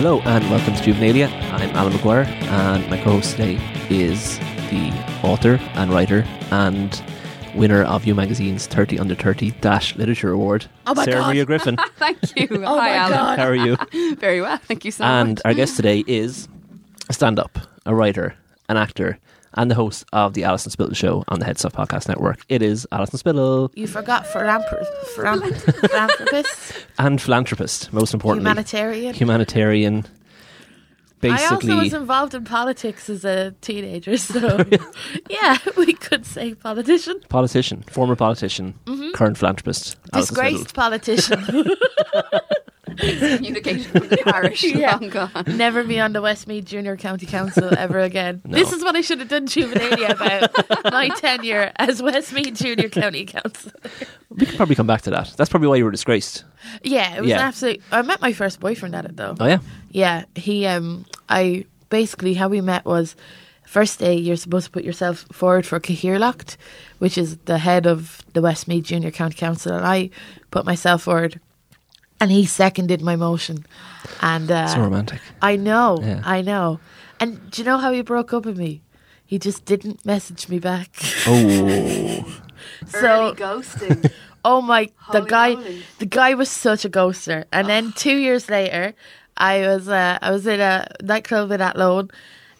Hello and welcome to Juvenalia. I'm Alan McGuire, and my co-host today is the author and writer and winner of You Magazine's 30 Under 30 Dash Literature Award, Oh my Sarah God. Maria Griffin. Thank you. Oh Hi, Alan. God. How are you? Very well. Thank you so And much. And our guest today is a stand-up, a writer, an actor, and the host of the Alison Spittle Show on the HeadStuff Podcast Network. It is Alison Spittle You forgot philanthro- philan- philanthropist, and philanthropist, most importantly, humanitarian. humanitarian. I also was involved in politics as a teenager, so yeah, we could say politician. politician, former politician, mm-hmm. current philanthropist, Disgraced politician. Communication from the parish. Yeah. Long gone. Never be on the Westmeath Junior County Council ever again. No. This is what I should have done Juvenalia about my tenure as Westmeath Junior County Council. We can probably come back to that. That's probably why you were disgraced. Yeah, it was Yeah. an absolute. I met my first boyfriend at it though. Oh yeah, Yeah, he um I basically how we met was first day you're supposed to put yourself forward for Cathaoirleach, which is the head of the Westmeath Junior County Council and I put myself forward and he seconded my motion. And uh, so romantic. I know, Yeah. I know. And do you know how he broke up with me? He just didn't message me back. Oh, so Early ghosting. Oh my! the Holy guy, moly. the guy was such a ghoster. And then two years later, I was uh, I was in a nightclub in Athlone,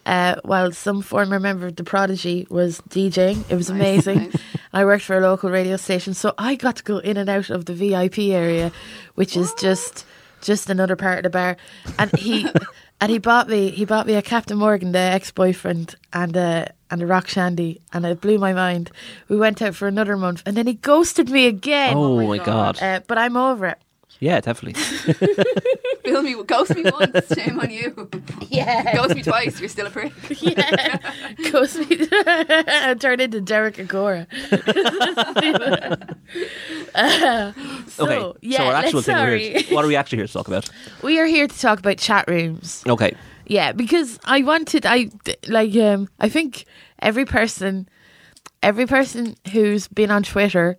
uh, while some former member of the Prodigy was DJing. It was amazing. nice. I worked for a local radio station, so I got to go in and out of the VIP area, which is just just another part of the bar. And he and he bought me he bought me a Captain Morgan, the ex boyfriend, and a and a rock shandy, and it blew my mind. We went out for another month, and then he ghosted me again. oh my god. Uh, but I'm over it. Yeah, definitely. Bill me, ghost me once. Shame on you. Yeah. Ghost me twice. You're still a prick. yeah. Ghost me. And turn into Derek Agora. uh, so, okay, yeah, so our actual let's- thing we're sorry. here. What are we actually here to talk about? we are here to talk about chat rooms. Okay, Yeah, because I wanted, I like, um, I think every person, every person who's been on Twitter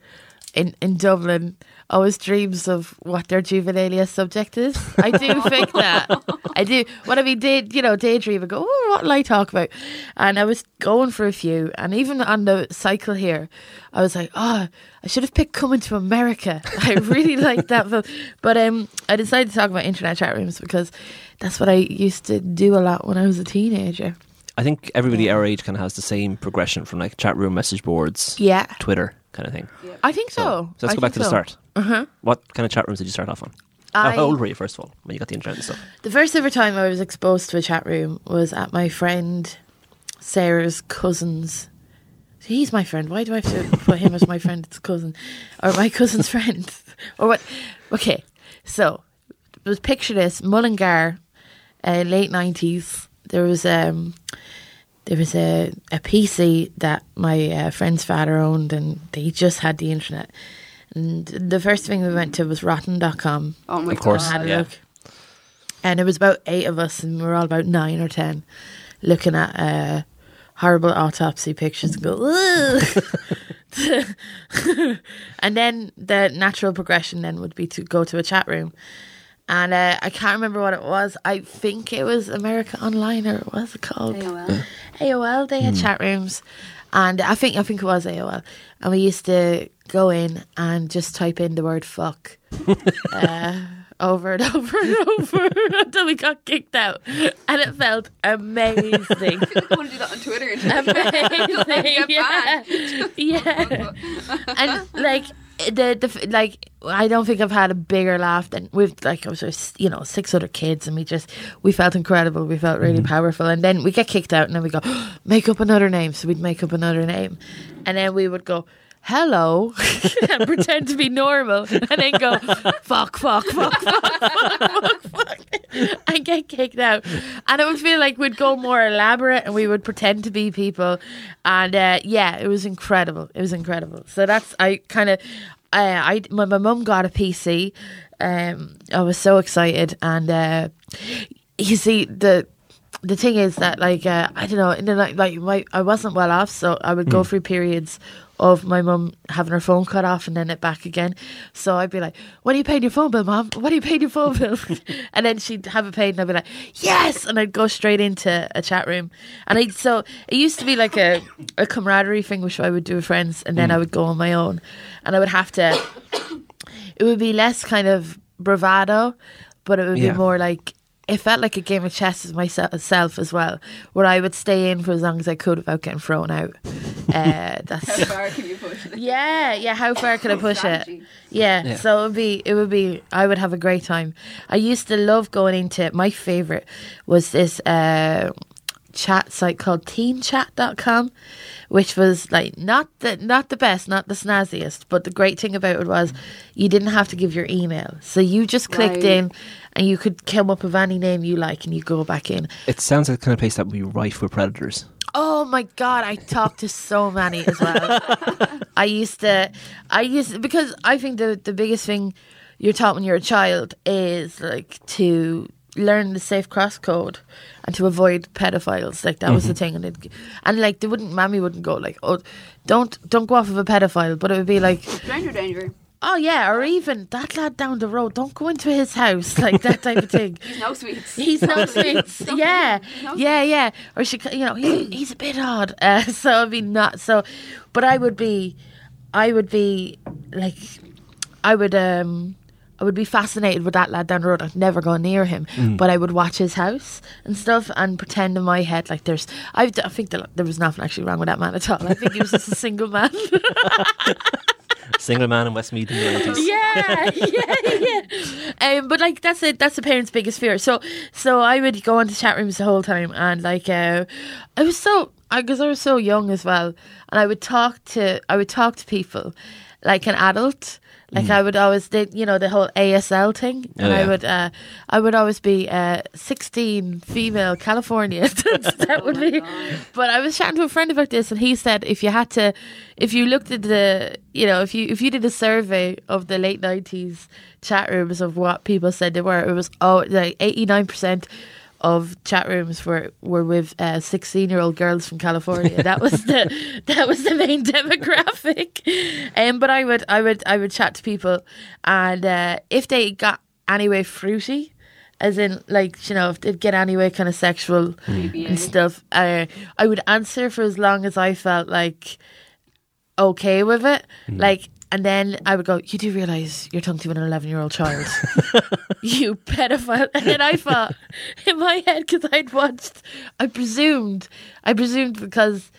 in in Dublin always dreams of what their juvenalia subject is. I do think that. I do. What I mean, did you know, daydream and go, oh, what will I talk about? And I was going for a few, and even on the cycle here, I was like, oh, I should have picked Coming to America. I really like that film, but um, I decided to talk about internet chat rooms because that's what I used to do a lot when I was a teenager. I think everybody our age kind of has the same progression from like chat room, message boards, Yeah, Twitter kind of thing. I think so. So, so let's I go back to think the start. Uh-huh. What kind of chat rooms did you start off on? I- How old were you first of all when you got the internet and stuff? The first ever time I was exposed to a chat room was at my friend Sarah's cousin's. He's my friend. Why do I have to put him as my friend? It's cousin, or my cousin's friend, or what? Okay, so was picture this Mullingar, uh, late nineties. There was um, there was a a PC that my uh, friend's father owned, and they just had the internet. And the first thing we went to was Rotten.com Oh my Of course. God. had a yeah. look. And it was about eight of us, and we were all about nine or ten, looking at uh, horrible autopsy pictures and go, "Ugh." and then the natural progression then would be to go to a chat room. And uh, I can't remember what it was. I think it was America Online, or what was it called? AOL. AOL. They had chat rooms, and I think I think it was AOL. And we used to go in and just type in the word "fuck" uh, over and over and over until we got kicked out, and it felt amazing. I want to do that on Twitter. amazing, yeah, yeah. and like the the like I don't think I've had a bigger laugh than with like I was just, you know six other kids and we just we felt incredible we felt really mm-hmm. powerful. And then we get kicked out and then we go make up another name. So we'd make up another name. And then we would go hello. And pretend to be normal and then go fuck fuck fuck fuck fuck fuck. Fuck and get kicked out. And it would feel like we'd go more elaborate and we would pretend to be people. And uh, yeah it was incredible. It was incredible. So that's I kind of uh, I my, my mum got a PC um, I was so excited. And uh, you see the the thing is that like uh, I don't know, in the like, like my I wasn't well off, so I would go through periods of my mum having her phone cut off and then it back again. So I'd be like, "When are you paying your phone bill, mom? What are you paying your phone bill?" and then she'd have it paid, and I'd be like, "Yes!" And I'd go straight into a chat room. And I so it used to be like a a camaraderie thing, which I would do with friends, and then mm. I would go on my own, and I would have to. It would be less kind of bravado, but it would Yeah. be more like it felt like a game of chess with myself as well, where I would stay in for as long as I could without getting thrown out. Uh, How far can you push it? yeah, yeah. How far could I push it? Yeah, Yeah. so it would be it would be I would have a great time. I used to love going into it. my favorite was this uh chat site called teenchat.com which was like not the not the best, not the snazziest, but the great thing about it was you didn't have to give your email. So you just clicked Right. in and you could come up with any name you like and you go back in. It sounds like the kind of place that would be rife with predators. Oh my god, I talked to so many as well. I used to I used because I think the the biggest thing you're taught when you're a child is like to learn the safe cross code and to avoid pedophiles. Like that was the thing and it, and like they wouldn't mammy wouldn't go like, Oh don't don't go off of a pedophile but it would be like Stranger danger. Oh yeah, or even that lad down the road, don't go into his house, like that type of thing. He's no sweets. He's no sweets. Don't Yeah, no yeah, yeah. Or she, c- you know, he, he's a bit odd. Uh, so I mean, not so. But I would be, I would be like, I would um. I would be fascinated with that lad down the road. I'd never go near him, but I would watch his house and stuff and pretend in my head like there's. I, I think that there was nothing actually wrong with that man at all. I think he was just a single man. Single man in Westmeath in the 90s. yeah, yeah, yeah. Um, but like that's it. That's the parents' biggest fear. So, so I would go into chat rooms the whole time, and like, uh, I was so because I, was so young as well, and I would talk to I would talk to people like an adult. Like I would always, the, you know, the whole ASL thing, and Oh, I would, uh, I would always be uh, sixteen, female, California. That would be. But I was chatting to a friend about this, and he said if you had to, if you looked at the, you know, if you if you did a survey of the late nineties chat rooms of what people said they were, it was oh like eighty nine percent of chat rooms were were with sixteen year old girls from California. That was the that was the main demographic. Um, but I would I would I would chat to people, and uh, if they got anyway fruity. As in, like you know, if they get anyway kind of sexual and stuff, uh, I would answer for as long as I felt like okay with it. Like, and then I would go, "You do realize you're talking to an 11 year old child, you pedophile." And then I thought in my head because I'd watched, I presumed, I presumed because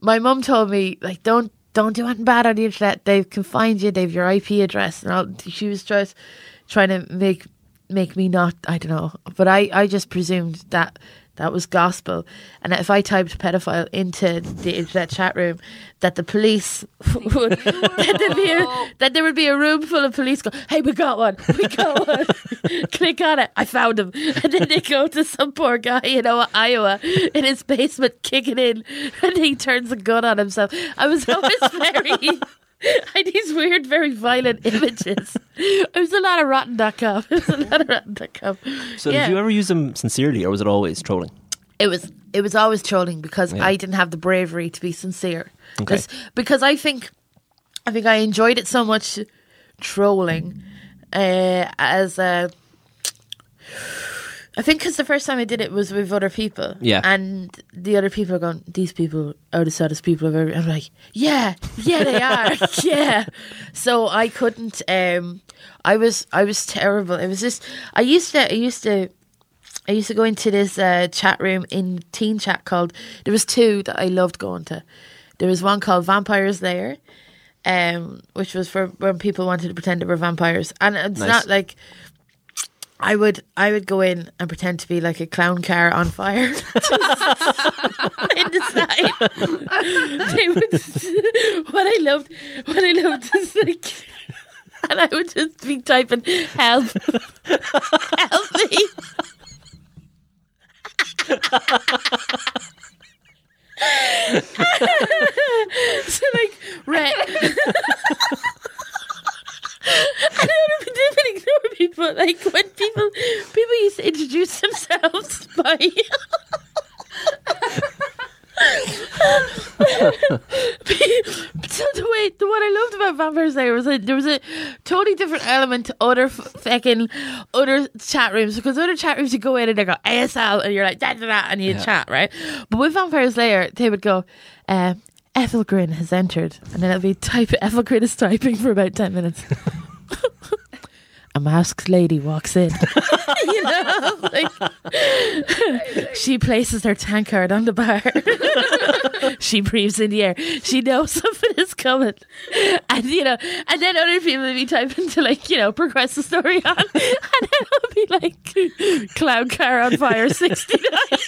my mum told me like, "Don't." Don't do anything bad on the internet. They can find you. They've your IP address, and all. She was just trying to make make me not. I don't know, but I I just presumed that that was gospel, and if I typed pedophile into the internet chat room, that the police would that, there'd be a, that there would be a room full of police go, "Hey, we got one, we got one." Click on it. I found him, and then they go to some poor guy in Iowa- Iowa in his basement, kicking in, and he turns a gun on himself. I was always very. These weird, very violent images. It was a lot of rotten.com. It was a lot of rotten.com. So Yeah. did you ever use them sincerely, or was it always trolling? It was it was always trolling because Yeah. I didn't have the bravery to be sincere. Okay. 'Cause- Because I think I think I enjoyed it so much trolling uh, as a. I think because the first time I did it was with other people. Yeah. And the other people are going, these people are the saddest people I've ever. I'm like, yeah, yeah, they are. yeah. So I couldn't. Um, I was, I was terrible. It was just, I used to, I used to, I used to go into this uh, chat room in Teen Chat called. There was two that I loved going to. There was one called Vampires Lair, um, which was for when people wanted to pretend they were vampires, and it's Nice. not like. I would I would go in and pretend to be like a clown car on fire in the side. They would, what I loved, what I loved is like, and I would just be typing help, help me. so like red. I don't know if even ignore me, but like when people people used to introduce themselves by so the way the what I loved about Vampires Lair was that there was a totally different element to other fucking other chat rooms because other chat rooms you go in and they go ASL and you're like da da da and you yeah. chat right, but with Vampires Lair they would go. Uh, Ethelgrin has entered, and then it'll be type. Ethelgrin is typing for about ten minutes. A masked lady walks in. you know, like she places her tankard on the bar. she breathes in the air. She knows something is coming, and you know, and then other people will be typing to like you know progress the story on, and then it'll be like clown car on fire sixty nine.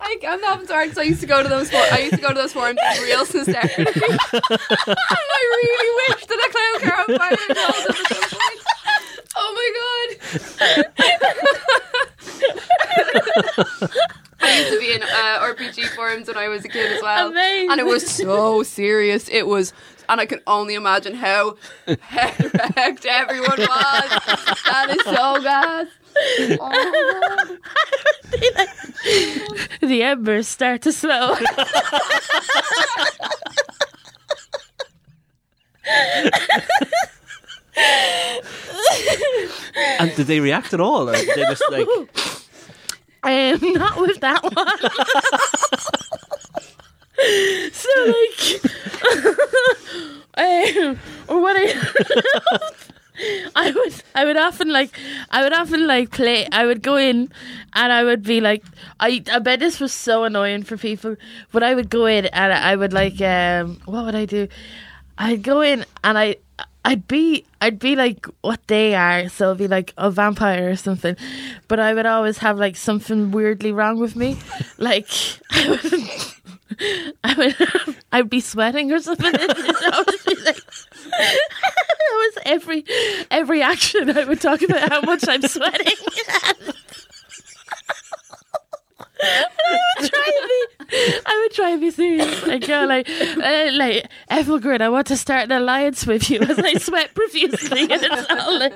I, I'm laughing so hard because I used to go to those. For- I used to go to those forums and reels and stuff. and I really wish that a clown car on fire had told them at some point. Oh my god! I used to be in uh, RPG forums when I was a kid as well, Amazing. and it was so serious. It was, and I can only imagine how head wrecked everyone was. That is so gas. Oh the embers start to smoke. And did they react at all? Or did they just like, Um, not with that one. so like, um, or what I. I would I would often like I would often like play I would go in and I would be like I I bet this was so annoying for people but I would go in and I would like um what would I do? I'd go in and I I'd be I'd be like what they are so it'd be like a vampire or something but I would always have like something weirdly wrong with me like I would I would I'd be sweating or something be that was every every action I would talk about how much I'm sweating. I would try and be, I would try and be serious. Like, go like, uh, like Ethelgrid, I want to start an alliance with you as I sweat profusely, and it's all like,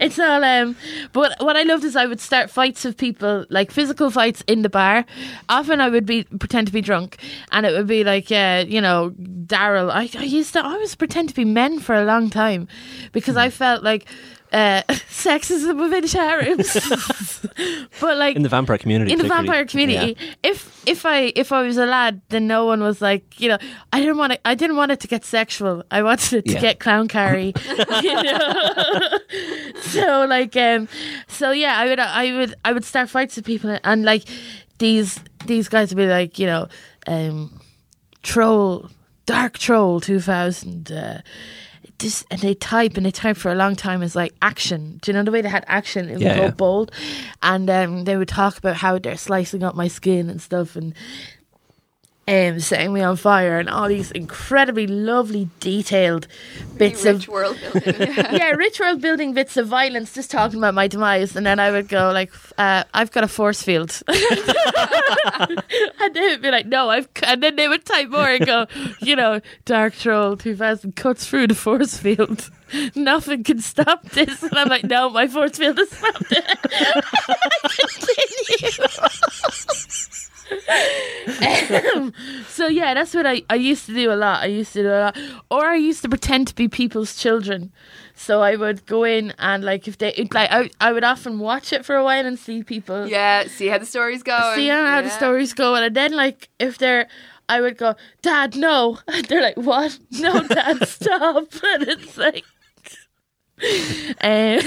it's all. Um, but what I loved is I would start fights with people, like physical fights in the bar. Often I would be pretend to be drunk, and it would be like, uh, you know, Daryl. I, I used to always pretend to be men for a long time because I felt like. Uh, sexism within chat rooms, but like in the vampire community? in the vampire community. If if i if i was a lad then no one was like you know i didn't want it i didn't want it to get sexual. I wanted it to Yeah. get clown carry you know? So like um so yeah i would i would i would start fights with people and like these these guys would be like you know um troll dark troll 2000 uh this, and they type and they type for a long time as like action. Do you know the way they had action? It would Yeah, go yeah. bold, and um, they would talk about how they're slicing up my skin and stuff, and um, setting me on fire, and all these incredibly lovely, detailed bits Rich of world building. Yeah. yeah, rich world building bits of violence, just talking about my demise, and then I would go like, uh, "I've got a force field," and they would be like, "No, I've," and then they would type more and go, "You know, Dark Troll 2000 cuts through the force field. Nothing can stop this," and I'm like, "No, my force field has stopped it." Um, so yeah, that's what I, I used to do a lot. I used to do a lot, or I used to pretend to be people's children. So I would go in and like if they like I, I would often watch it for a while and see people Yeah, see how the stories go. see how the stories go, and then like if they're I would go, Dad, no. And they're like, What? No, Dad, stop. And it's like, um,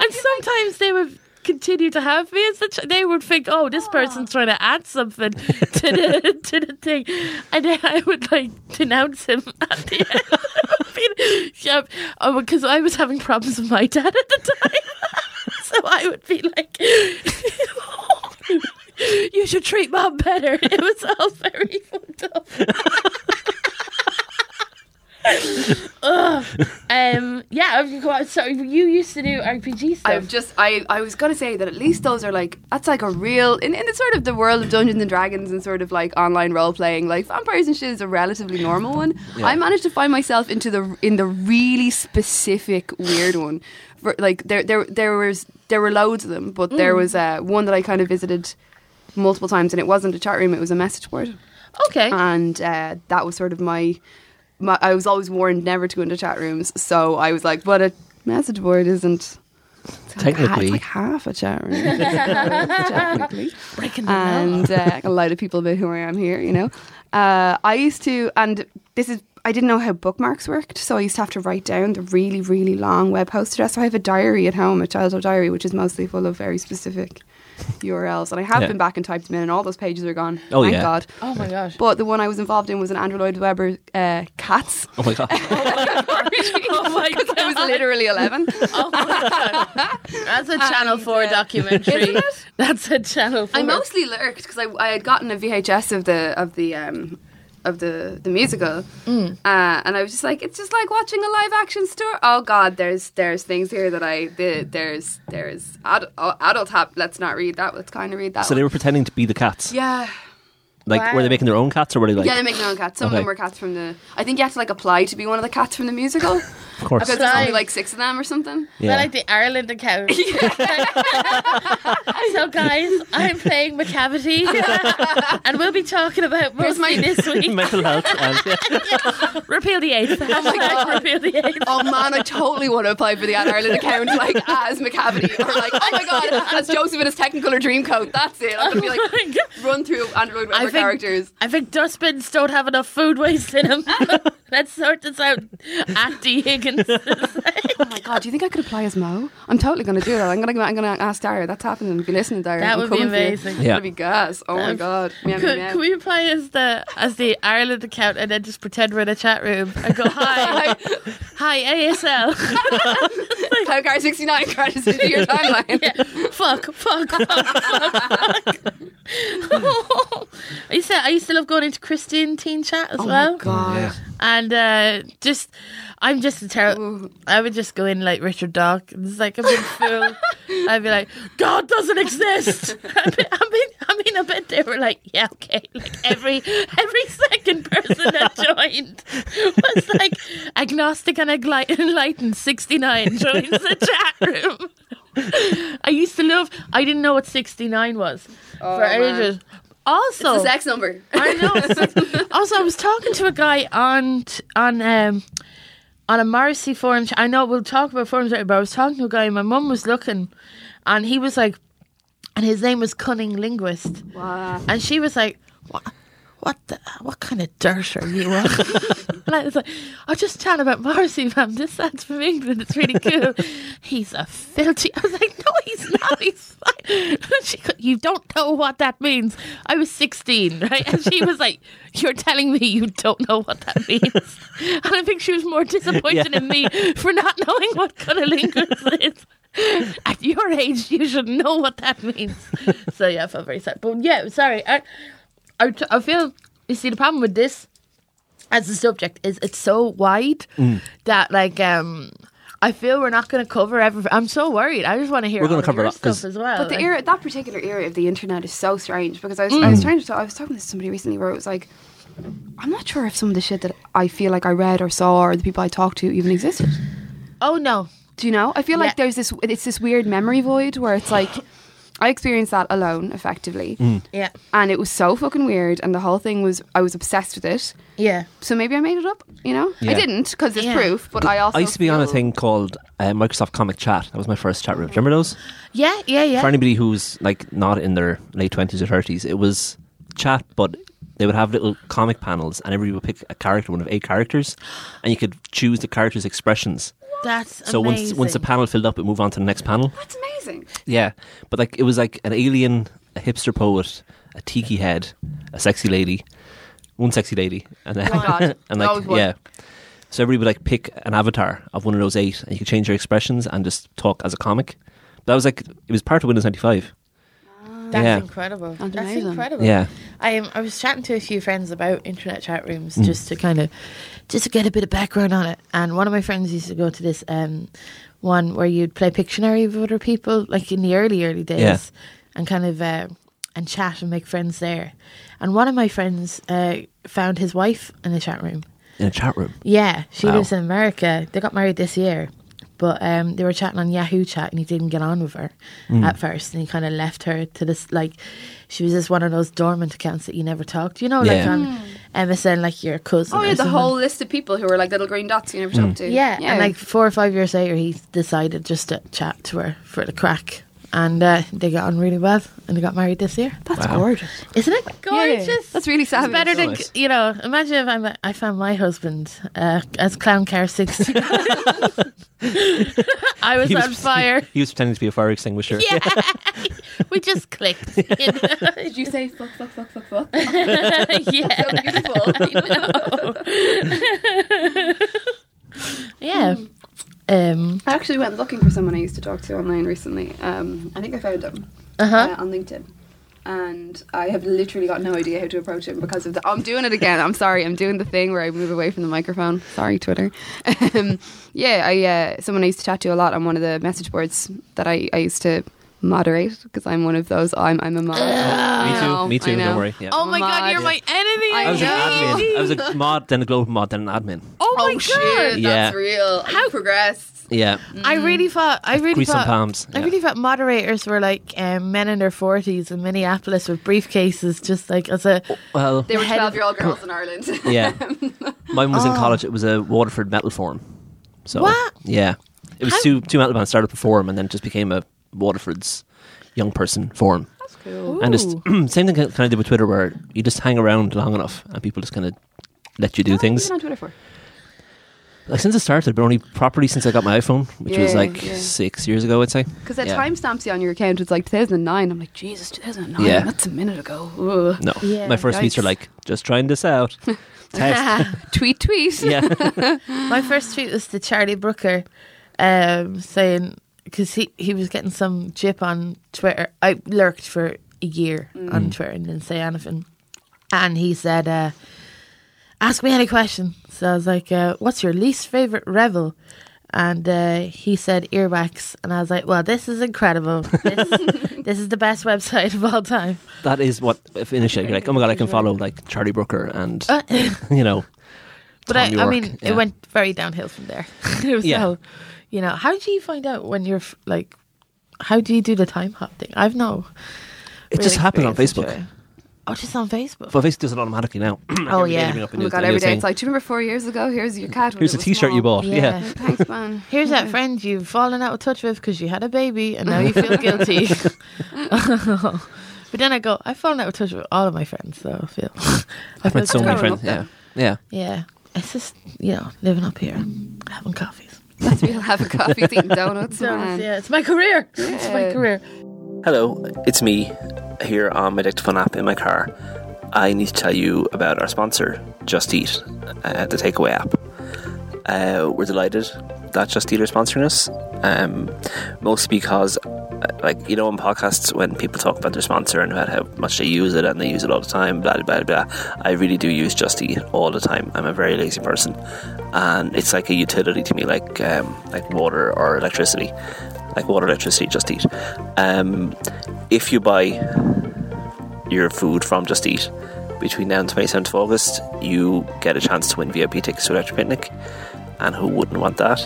and sometimes they would continue to have me as the ch- they would think, oh, this person's trying to add something to the to the thing, and then I would like denounce him at the end. yeah, oh, because I was having problems with my dad at the time, so I would be like. You should treat mom better. It was all very fucked up. Ugh. Um. Yeah. you go- So you used to do RPG stuff. I've just I I was gonna say that at least those are like that's like a real in, in the sort of the world of Dungeons and Dragons and sort of like online role playing like vampires and shit is a relatively normal one. Yeah. I managed to find myself into the in the really specific weird one. For, like there there there was there were loads of them, but there was uh, one that I kind of visited multiple times, and it wasn't a chat room; it was a message board, Okay. and uh, that was sort of my, my. I was always warned never to go into chat rooms, so I was like, "But a message board isn't." it's like ha- Technically. it's like half a chat room. technically Breaking and uh, a lot of people about who I am here, you know. Uh, I used to, and this is, I didn't know how bookmarks worked, so I used to have to write down the really, really long web host address. So I have a diary at home, a childhood diary, which is mostly full of very specific URLs, and I have Yeah. been back and typed them in, and all those pages are gone. Oh, thank yeah. God. Oh my gosh. But the one I was involved in was an Andrew Lloyd Webber uh, Cats. Oh my god. Oh my Because I was literally 11. Oh my God. That's a Channel And, 4 uh, documentary. Isn't it? That's a Channel 4. I mostly lurked because I, I had gotten a VHS of the of the um, of the the musical, Mm. uh, and I was just like, it's just like watching a live action store. Oh God, there's there's things here that I the, there's there's ad, oh, adult hap. Let's not read that. Let's kind of read that. So they were pretending to be the cats. yeah. Like, were they making their own cats, or were they like? yeah, they make their own cats. Some of them were cats from the. I think you have to like apply to be one of the cats from the musical of course. because there's only like six of them or something. Yeah. I like the Ireland account. so, guys, I'm playing Macavity, and we'll be talking about mostly this week. Mental health. And, yeah. Repeal the eighth. Oh my God. Repeal the eighth. Oh man, I totally want to apply for the Anne Ireland account, like as Macavity, or like, oh my god, as Joseph in his Technicolor Dreamcoat. That's it. I'm gonna be oh like, Oh my God. run through Android I Weber think- characters. I think dustbins don't have enough food waste in them. Let's sort this out. At D Higgins. Oh my god, do you think I could apply as Mo? I'm totally gonna do that. I'm gonna, I'm gonna ask Dara. That's happening. If you listen, Dara, That I'm would be coming for you. amazing. Yeah. That'd be gas. Oh my god. Meow, meow, Could, meow. could we apply as the as the Ireland account and then just pretend we're in a chat room and go hi hi ASL Clown Car 69 credits into your timeline. yeah. fuck fuck fuck fuck fuck. I used to I used to love going into Christian teen chat as Oh well my god. Yeah. and uh, just I'm just a terrible. I would just go in like Richard Dawkins, like a big fool. I'd be like, God doesn't exist. I mean, I mean, I mean, I bet they were like, yeah, okay. Like every every second person that joined was like agnostic and agli- enlightened. Sixty nine joins the chat room. I used to love. I didn't know what sixty nine was for Oh, man. ages. Also, It's sex number. I know. also, I was talking to a guy on on um on a Morrissey forum. I know we'll talk about forums later, but I was talking to a guy. and My mum was looking, and he was like, and his name was Cunning Linguist, Wow. and she was like, what? What the, what kind of dirt are you on? and I was like, I'm just chatting about Morrissey, fam. This sounds from England. It's really cool. he's a filthy. I was like, no, he's not. He's fine. she, you don't know what that means. I was 16, right? And she was like, you're telling me you don't know what that means. And I think she was more disappointed Yeah. in me for not knowing what cunnilingus is. At your age, you should know what that means. So yeah, I felt very sad. But yeah, sorry. I, I, t- I feel you see the problem with this as a subject is it's so wide Mm. that like um I feel we're not going to cover everything. I'm so worried. I just want to hear. We're gonna cover your stuff as well. But the Like, era, that particular era of the internet is so strange because I was, I Mm. was trying to talk, I was talking to somebody recently where it was like, I'm not sure if some of the shit that I feel like I read or saw or the people I talked to even existed. oh no, Do you know? I feel like there's this, it's this weird memory void where it's like, I experienced that alone, effectively, yeah, and it was so fucking weird, and the whole thing was, I was obsessed with it. yeah. So maybe I made it up, you know? yeah. I didn't because there's Yeah. proof, but I also I used to be on a thing called uh, Microsoft Comic Chat. That was my first chat room. Do you remember those? Yeah, yeah, yeah. For anybody who's like not in their late twenties or thirties, it was chat, but they would have little comic panels, and everybody would pick a character, one of eight characters, and you could choose the character's expressions. That's So once amazing. once the panel filled up, it move on to the next panel. That's amazing. Yeah, but like it was like an alien, a hipster poet, a tiki head, a sexy lady, one sexy lady, and then Oh God. and like Always yeah. So everybody would like pick an avatar of one of those eight, and you could change your expressions and just talk as a comic. That was like it was part of Windows ninety five. That's yeah. incredible. That's That's, incredible. Yeah, I am. I was chatting to a few friends about internet chat rooms Mm. just to kind of, just to get a bit of background on it. And one of my friends used to go to this um, one where you'd play Pictionary with other people, like in the early early days, Yeah. and kind of uh, and chat and make friends there. And one of my friends uh, found his wife in the chat room. in a chat room. Yeah, she Wow. lives in America. They got married this year, But um, they were chatting on Yahoo chat, and he didn't get on with her Hmm. at first, and he kind of left her to this like she was just one of those dormant accounts that you never talked. To. You know, like Yeah. on MSN, like your cousin. Oh or yeah, the someone. whole list of people who were like little green dots you never talked to. Yeah, Yeah, and like four or five years later, he decided just to chat to her for the crack, and uh, they got on really well, and they got married this year. that's Wow. gorgeous. Isn't it gorgeous? That's really savage. better than you know. Imagine if I'm, I found my husband uh, as clown car sixty. I was He on fire. He was pretending to be a fire extinguisher. Yeah, we just clicked. you know? Did you say fuck fuck fuck fuck fuck? yeah, so beautiful. yeah. Um, I actually went looking for someone I used to talk to online recently. Um, I think I found him uh-huh. uh, on LinkedIn. And I have literally got no idea how to approach him because of the. I'm doing it again. I'm sorry. I'm doing the thing where I move away from the microphone. Sorry, Twitter. um, yeah, I uh, someone I used to chat to a lot on one of the message boards that I, I used to moderate because I'm one of those. I'm I'm a mod. Me too. Me too. Don't worry. Yeah. Oh my god, you're my enemy. I I was an admin. I was a mod, then a global mod, then an admin. Oh my Oh god. shit, Yeah. that's real. How- How progressed? Yeah. I really thought. I really Grease thought. palms. I Yeah. really thought moderators were like um, men in their forties in Minneapolis with briefcases, just like as a. Well, They were 12 year old girls in Ireland. yeah. Mine was in Oh. college. It was a Waterford metal forum. So What? yeah, it was How- two two metal bands started up a forum and then just became a Waterford's young person forum. That's cool. And just Ooh. same thing kind of did with Twitter, where you just hang around long enough and people just kind of let you do How long have you things. been on Twitter for? Like since it started, but only properly since I got my iPhone, which was Yeah, like yeah. six years ago, I'd say. Because it Yeah. timestamps you on your account. It's like 2009. I'm like, Jesus, 2009. Yeah. That's a minute ago. Ugh. No, Yeah, my first tweets are like just trying this out. Test. tweet, tweet. yeah, My first tweet was to Charlie Brooker, um, saying because he he was getting some jip on Twitter. I lurked for a year on Twitter and didn't say anything, and he said, uh, "Ask me any question." So I was like, uh, "What's your least favorite revel?" And uh, he said earwax, and I was like, "Well, this is incredible. This, this is the best website of all time." that is what if initially you're like, oh my god, I can follow like Charlie Brooker and Uh, you know. But Tom I, I mean, yeah. it went very downhill from there. so, Yeah. You know, how do you find out when you're like, how do you do the time hop thing? I've no. It real just happened on Facebook. Twitter. Oh, just on Facebook. But Facebook does it automatically now. Oh, Every day yeah. they bring Oh my god, every day it's like, do you remember four years ago? Here's your cat. when Here's it a was T-shirt you bought. Yeah. Thanks, man. Here's that friend you've fallen out of touch with because you had a baby and now you feel guilty. but then I go, I've fallen out of touch with all of my friends, so I feel. I I've met so many friends. Yeah, yeah. Yeah, it's just you know living up here, having coffees. That's real. Have a coffee, eating donuts, So, man. yeah, it's my career. It's my career. Hello, it's me here on my Dictaphone app in my car. I need to tell you about our sponsor, Just Eat, uh, the takeaway app. Uh, we're delighted that Just Eat are sponsoring us, um, mostly because, uh, like, you know, in podcasts, when people talk about their sponsor and about how much they use it and they use it all the time, blah, blah, blah, blah, I really do use Just Eat all the time. I'm a very lazy person, and it's like a utility to me, like, um, like water or electricity like water, electricity, Just Eat. Um, if you buy your food from Just Eat between now and 27th of August, you get a chance to win VIP tickets to Electric Picnic. And who wouldn't want that?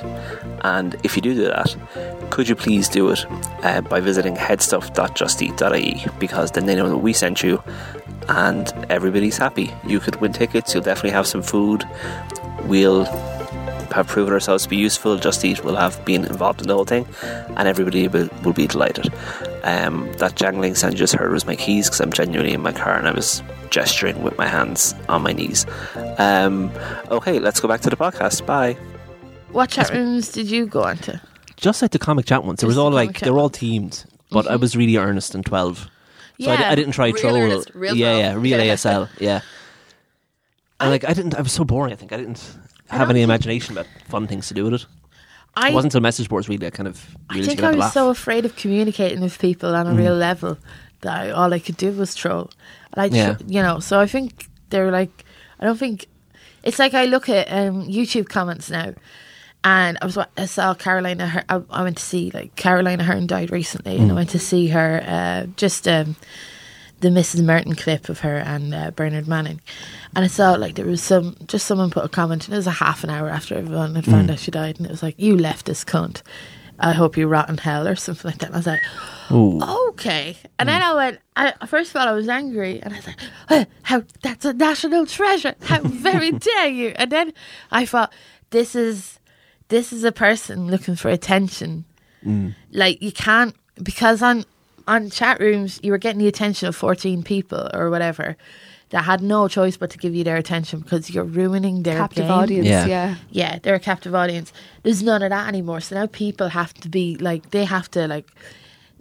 And if you do do that, could you please do it uh, by visiting headstuff.justeat.ie because then they know that we sent you and everybody's happy. You could win tickets, you'll definitely have some food. We'll have proven ourselves to be useful. Just Eat will have been involved in the whole thing, and everybody will, will be delighted. Um, that jangling sound you just heard was my keys because I'm genuinely in my car and I was gesturing with my hands on my knees. Um, okay, let's go back to the podcast. Bye. What chat rooms did you go on to? Just like the comic chat ones, it was Just the all like they were all ones. teamed, but I was really earnest in twelve. So I, Yeah. di- I didn't try Real troll. earnest, real yeah, yeah, real ASL. Yeah. And like I didn't, I was so boring. I think I didn't have any imagination about fun things to do with it. I, it wasn't until message boards really I kind of I think I was so afraid of communicating with people on a Mm. real level that I, all I could do was troll. Like Yeah. you know, so I think they're like, I don't think it's like I look at um, YouTube comments now, and I was I saw Carolina. Her, I, I went to see like Caroline Aherne died recently, and I went to see her. Uh, just um, the Mrs. Merton clip of her and uh, Bernard Manning, and I saw like there was some just someone put a comment, and it was a half an hour after everyone had found out she died, and it was like, "You left this cunt. I hope you rot in hell," or something like that. And I was like, Ooh. okay. And then I went, I, first of all, I was angry. And I was like, "Uh, how, that's a national treasure. How very dare you. And then I thought, this is, this is a person looking for attention. Like you can't, because on, on chat rooms, you were getting the attention of 14 people or whatever that had no choice but to give you their attention because you're ruining their Captive game. audience. Yeah. Yeah. Yeah, they're a captive audience. There's none of that anymore. So now people have to be like they have to like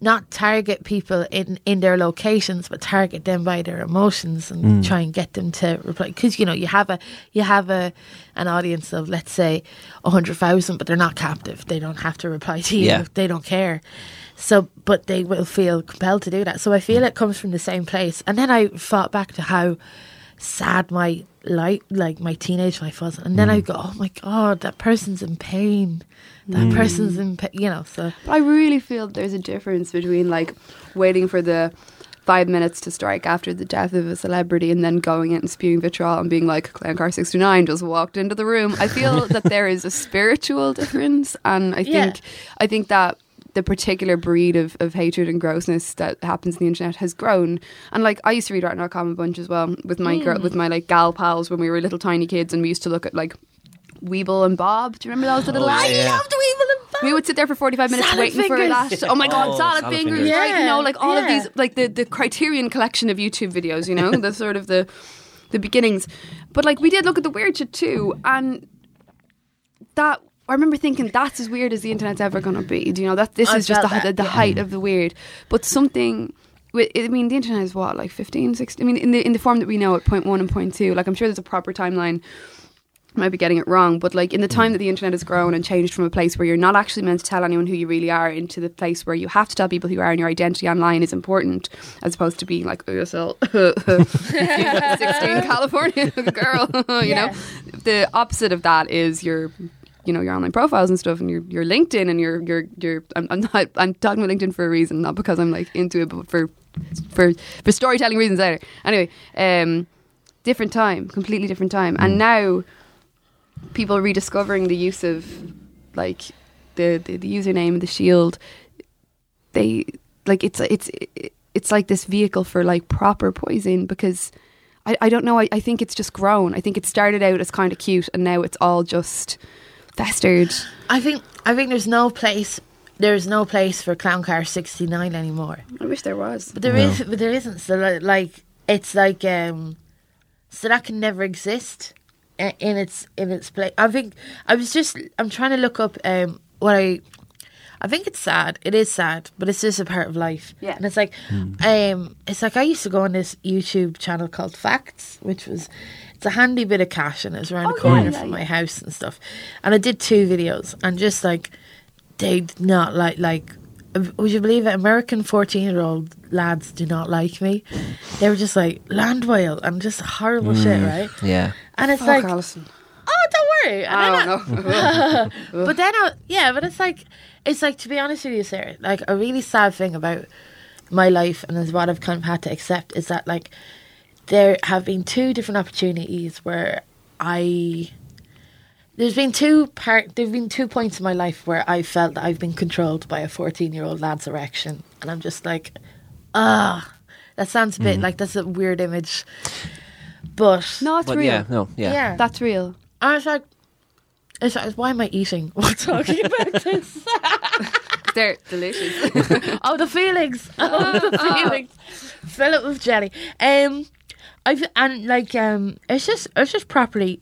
not target people in in their locations, but target them by their emotions and mm. try and get them to reply. Because you know you have a you have a an audience of let's say a hundred thousand, but they're not captive. They don't have to reply to you. Yeah. They don't care. So, but they will feel compelled to do that. So I feel hmm. it comes from the same place. And then I thought back to how sad my life, like my teenage life was, and then I hmm. go, "Oh my god, that person's in pain. That hmm. person's in, pain. You know." So I really feel there's a difference between like waiting for the five minutes to strike after the death of a celebrity and then going in and spewing vitriol and being like Clown Car 69 just walked into the room. I feel that there is a spiritual difference and I Yeah. think I think that the particular breed of, of hatred and grossness that happens on the internet has grown. And like I used to read art.com a bunch as well with my girl with hmm. my like gal pals when we were little tiny kids and we used to look at like Weebl and Bob. Do you remember those little Oh, lads? yeah. loved Weebl and Bob. We would sit there for 45 minutes Salad waiting for fingers. that. Oh my god, Oh, salad, salad fingers, fingers. right? You know, like all of these, like the, the criterion collection of YouTube videos, you know, the sort of the the beginnings. But like we did look at the weird shit too, and that I remember thinking that's as weird as the internet's ever going to be. Do you know that this I is just the, that, the, the yeah. height of the weird, but something. I mean, the internet is what, like 15, 16? I mean, in the in the form that we know at point one and point two, like I'm sure there's a proper timeline I might be getting it wrong, but like in the time mm. that the internet has grown and changed from a place where you're not actually meant to tell anyone who you really are into the place where you have to tell people who you are and your identity online is important, as opposed to being like oh, OSL 16 California girl, you Yeah. know. The opposite of that is your you know your online profiles and stuff and your your LinkedIn and your your your I'm, I'm not I'm talking about LinkedIn for a reason, not because I'm like into it, but for for for storytelling reasons either. Anyway, um different time, completely different time. And now people rediscovering the use of like the, the, the username, the shield, they like it's it's it's like this vehicle for like proper poison because I, I don't know, I, I think it's just grown. I think it started out as kind of cute and now it's all just festered. I think I think there's no place there's no place for Clown Car 69 anymore. I wish there was. But there is, but there isn't. So li- like it's like um, so that can never exist in its in its place. I think I was just I'm trying to look up um what I. I think it's sad. It is sad, but it's just a part of life. Yeah. And it's like, hmm. um, it's like I used to go on this YouTube channel called Facts, which was, it's a handy bit of cash, and it was around Oh, the corner yeah, yeah, from yeah. my house and stuff. And I did two videos, and just like, they did not like like. Uh, would you believe it? American fourteen-year-old lads do not like me. They were just like land whale and just horrible hmm. shit, right? Yeah. And it's Fuck like, Alison. oh, don't worry. And I don't I- know. but then, I, yeah, but it's like, it's like to be honest with you, Sarah. Like a really sad thing about my life, and is what I've kind of had to accept is that like there have been two different opportunities where I. There's been two part. There've been two points in my life where I felt that I've been controlled by a 14 year old lad's erection, and I'm just like, ah, that sounds a bit like that's a weird image, but no, it's But real. yeah, no, yeah. yeah, That's real. I was like, it's like, why am I eating while talking about this? They're delicious. oh, the feelings. Oh, the feelings. Fill it with jelly. Um, I've and like um, it's just it's just properly,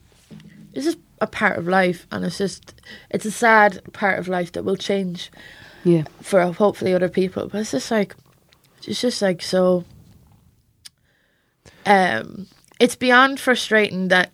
it's just a part of life, and it's just it's a sad part of life that will change yeah. for hopefully other people. But it's just like, it's just like so. Um, it's beyond frustrating that.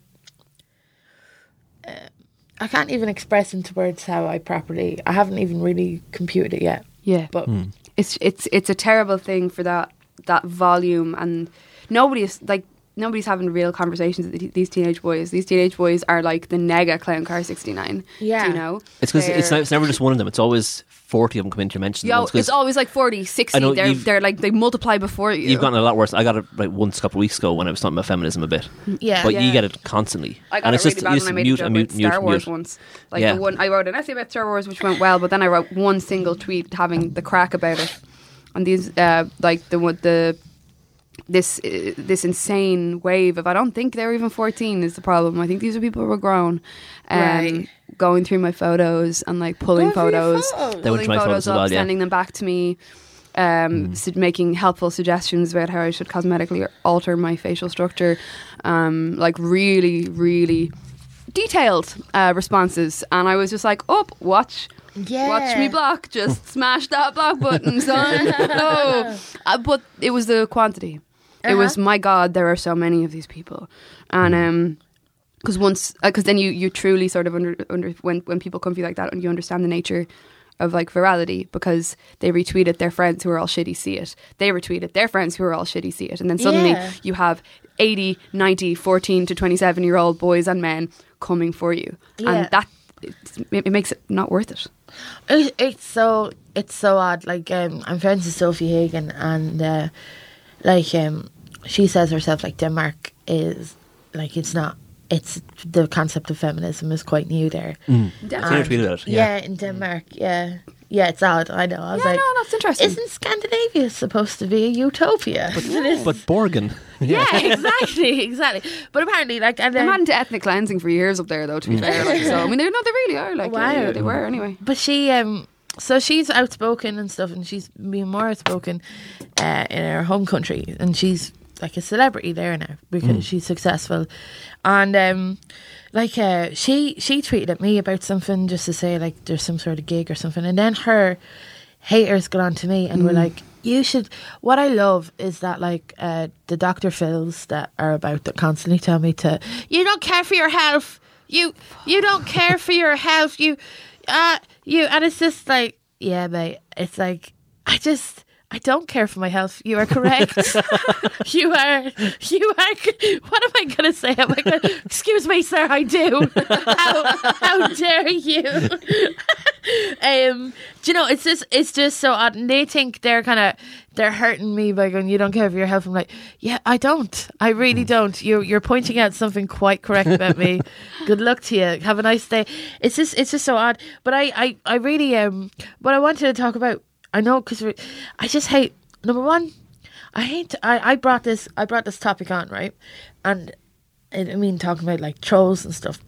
I can't even express into words how I properly. I haven't even really computed it yet. Yeah. But hmm. it's it's it's a terrible thing for that that volume and nobody is like nobody's having real conversations with these teenage boys. These teenage boys are like the nega clown car sixty nine. Yeah. do you know? It's because it's, it's never just one of them. It's always forty of them come into your mention. Yo, it's always like 40, 60. Know They're, they're like, they multiply before you. You've gotten a lot worse. I got it like once a couple of weeks ago when I was talking about feminism a bit. Yeah. but Yeah. you get it constantly. I got and it it's really just bad when I made mute a joke mute, with mute, Star Wars mute. once. Like Yeah. the one, I wrote an essay about Star Wars which went well, but then I wrote one single tweet having the crack about it. And these, uh, like the the this uh, this insane wave of I don't think they're even fourteen is the problem. I think these are people who are grown, um, Right. going through my photos and like pulling Going photos, photos. They went pulling to my photos photos up, well, yeah. sending them back to me. Um, su- making helpful suggestions about how I should cosmetically alter my facial structure, um, like really, really detailed uh, responses, and I was just like, "Up, watch, Yeah. watch me block, just smash that block button, son." no, uh, but it was the quantity. It was Uh-huh. my God, there are so many of these people, and um, because once, because then you you truly sort of under under when when people come to you like that, and you understand the nature of like virality because they retweet retweeted their friends who are all shitty see it. They retweet retweeted their friends who are all shitty see it. And then suddenly Yeah. you have 80, 90, 14 to 27 year old boys and men coming for you. Yeah. And that it's, it, it makes it not worth it. It, it's so it's so odd. Like um, I'm friends with Sofie Hagen, and uh, like um, she says herself, like Denmark is like it's not. It's the concept of feminism is quite new there. Mm. Definitely. I tweeted it. Yeah. Yeah. in Denmark. Yeah, yeah, it's odd. I know. I was Yeah, like, no, that's interesting. Isn't Scandinavia supposed to be a utopia? But Borgen. yeah, exactly, exactly. But apparently, like, and They're then, into ethnic cleansing for years up there, though. To be fair, like, so I mean, they no, they really are. Like, Wow. yeah, they were anyway. But she, um, so she's outspoken and stuff, and she's been more outspoken uh, in her home country, and she's like a celebrity there now because she's successful, and um, like uh, she she tweeted at me about something just to say like there's some sort of gig or something, and then her haters got on to me and were like. You should. What I love is that, like, uh, the Dr. Phils that are about that constantly tell me to, you don't care for your health. You, you don't care for your health. You, uh, you, and it's just like, yeah, mate. It's like I just. I don't care for my health. You are correct. you are. You are. What am I going to say? Am I going Excuse me, sir. I do. how, how dare you? um, do you know? It's just. It's just so odd. And they think they're kind of. They're hurting me by going. You don't care for your health. I'm like, yeah, I don't. I really don't. You're you're pointing out something quite correct about me. Good luck to you. Have a nice day. It's just. It's just so odd. But I. I. I really. Um. What I wanted to talk about. I know because I just hate number one. I hate. I, I brought this. I brought this topic on right, and I mean talking about like trolls and stuff.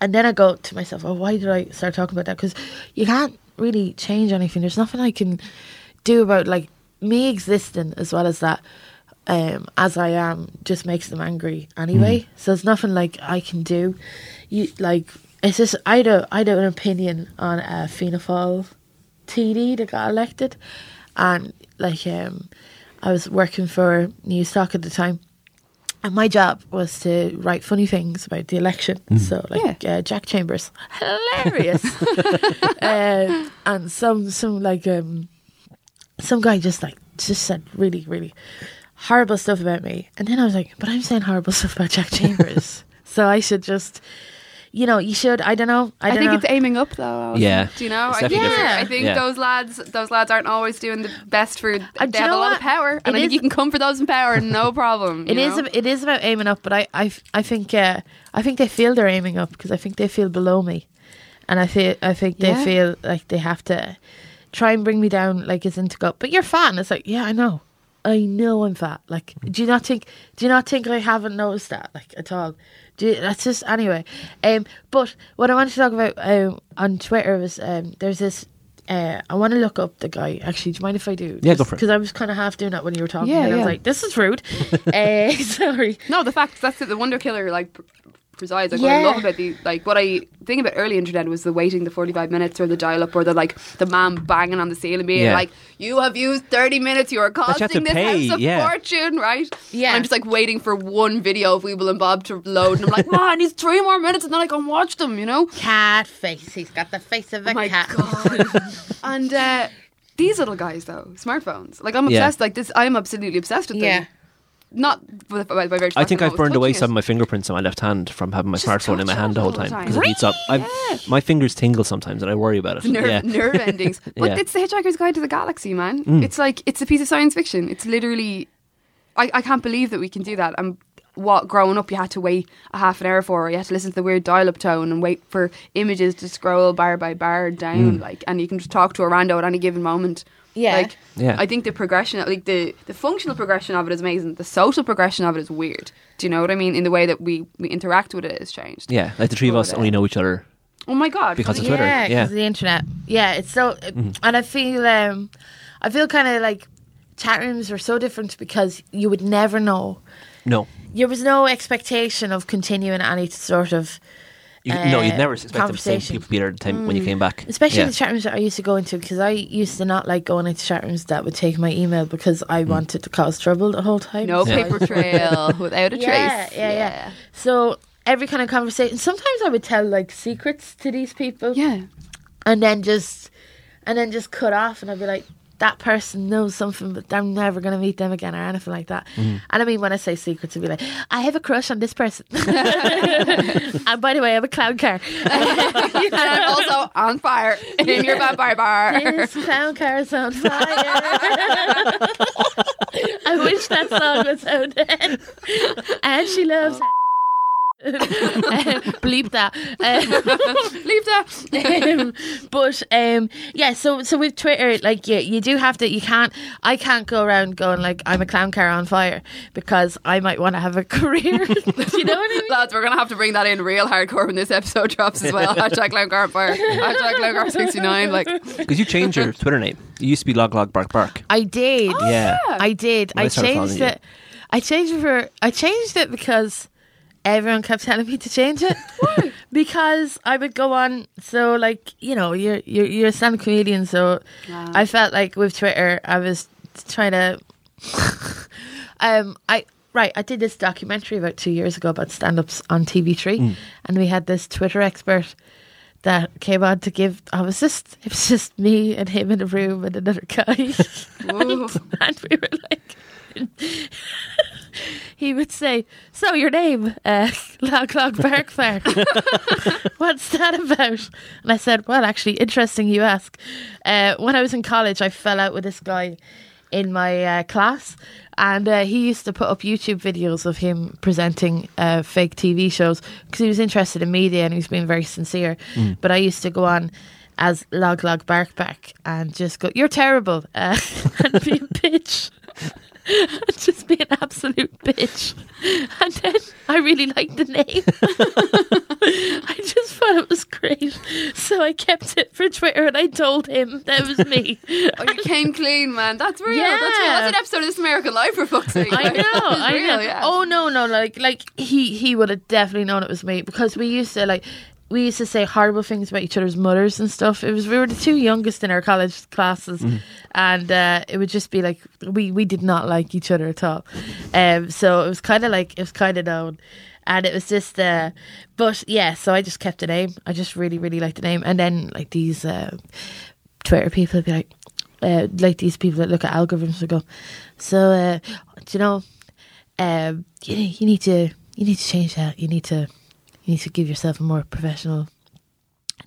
And then I go to myself, oh, why did I start talking about that? Because you can't really change anything. There's nothing I can do about like me existing as well as that. Um, as I am, just makes them angry anyway. So there's nothing like I can do. You like it's just I a I had an opinion on uh, Fianna Fáil TD that got elected, and like um, I was working for Newstalk at the time, and my job was to write funny things about the election. So like uh, Jack Chambers, hilarious, uh, and some some like um, some guy just like just said really really horrible stuff about me, and then I was like, but I'm saying horrible stuff about Jack Chambers, so I should just. You know, you should. I don't know. I, I, don't think know. it's aiming up though. Yeah. Do you know? It's I think, definitely different. I think Yeah. those lads, those lads aren't always doing the best for. They Uh, do you have a know lot what? of power, and It I think is- you can come for those in power, no problem. It you is. know? ab- It is about aiming up, but I, I, I think, uh, I think they feel they're aiming up because I think they feel below me, and I feel, I think they Yeah. feel like they have to try and bring me down, like it's into go. But you're fat, and it's like, yeah, I know, I know I'm fat. Like, do you not think? Do you not think I haven't noticed that, like at all? Do you, that's just anyway. Um, but what I wanted to talk about um, on Twitter was um, there's this. Uh, I want to look up the guy. Actually, do you mind if I do? Yeah, go for it. Because I was kind of half doing that when you were talking, Yeah, and I was like, "This is rude." uh, sorry. No, the fact that's it. The Wonder Killer like pr- presides. Like what I love about the like what I think about early internet was the waiting the forty five minutes or the dial up or the like the man banging on the ceiling being Yeah. like you have used thirty minutes. You are you costing this pay, house a yeah. fortune, right? Yeah. And I'm just like waiting for one video of Weebl and Bob to load, and I'm like, man, he's three more minutes, and then I can watch them. You know. Cat face. He's got the face of a Oh my cat. god! and uh, these little guys, though, smartphones. Like I'm Yeah. obsessed. Like this, I'm absolutely obsessed with them. Yeah. Not by, by. I think I've burned away some of my fingerprints on my left hand from having my Just smartphone in my hand the whole time because it heats up. I've, Yeah. My fingers tingle sometimes, and I worry about it. nerve, yeah, nerve endings. But Yeah. it's the Hitchhiker's Guide to the Galaxy, man. Mm. It's like it's a piece of science fiction. It's literally, I, I can't believe that we can do that. And what growing up you had to wait a half an hour for, or you had to listen to the weird dial-up tone and wait for images to scroll bar by bar down, Mm. like, and you can just talk to a rando at any given moment. Yeah. Like, Yeah. I think the progression, like the the functional progression of it is amazing. The social progression of it is weird. Do you know what I mean? In the way that we, we interact with it has changed. yeah. Like the three of us only uh, know each other. Oh my god! Because of Twitter, Yeah, yeah. because of the internet. Yeah, it's so, and I feel, um, I feel kind of like chat rooms are so different because you would never know. No, There was no expectation of continuing any sort of, you, no, you'd Uh, never expect the same conversation. people be there at the time when you came back. especially yeah. the chat rooms that I used to go into because I used to not like going into chat rooms that would take my email because I wanted to cause trouble the whole time. No So paper trail without a trace. Yeah, trace. yeah, yeah. So every kind of conversation. Sometimes I would tell like secrets to these people. Yeah. and then just and then just cut off and I'd be like that person knows something but I'm never going to meet them again or anything like that. Mm-hmm. and I mean when I say secrets I'd be like I have a crush on this person. And by the way I have a clown car and I'm also on fire. In your vampire bar. this clown car is on fire. I wish that song was out then and she loves bleep that Leave that. um, but um, yeah, so so with Twitter, like you, you do have to. You can't. I can't go around going like I'm a clown car on fire because I might want to have a career. do you know what I mean? Lads, we're gonna have to bring that in real hardcore when this episode drops as well. Hashtag clown car on fire. Hashtag clown car sixty nine. Like Because you changed your Twitter name. You used to be Log Log Bark Bark. I did. yeah. I did. When I I changed following you. it. I changed it for. I changed it because everyone kept telling me to change it. because I would go on. So like you know, you're you're you're a stand comedian. So Wow. I felt like with Twitter, I was trying to. um, I right. I did this documentary about two years ago about stand-ups on TV3, and we had this Twitter expert that came on to give. I was just it was just me and him in a room and another guy, Whoa. and we were like. He would say, "So your name, uh, Log Log Bark Bark. What's that about?" And I said, "Well, actually, interesting you ask. Uh, when I was in college, I fell out with this guy in my uh, class, and uh, he used to put up YouTube videos of him presenting uh, fake TV shows because he was interested in media and he was being very sincere. But I used to go on." As log log bark bark and just go, you're terrible, uh, and be a bitch and just be an absolute bitch. And then I really liked the name. I just thought it was great. So I kept it for Twitter and I told him that it was me. Oh, you came clean, man. That's real. That's real. Yeah. That's an episode of This American Life for fuck's sake. I know, I real, know. Yeah. Oh no, no, like like he he would have definitely known it was me because we used to like we used to say horrible things about each other's mothers and stuff. It was we were the two youngest in our college classes, and uh, it would just be like we we did not like each other at all. Um, so it was kind of like it was kind of known. And it was just, uh, but yeah, so I just kept the name. I just really, really liked the name. And then, like, these uh, Twitter people would be like, uh, like these people that look at algorithms would go, so, uh, do you know, um, you, you need to you need to change that. You need to you need to give yourself a more professional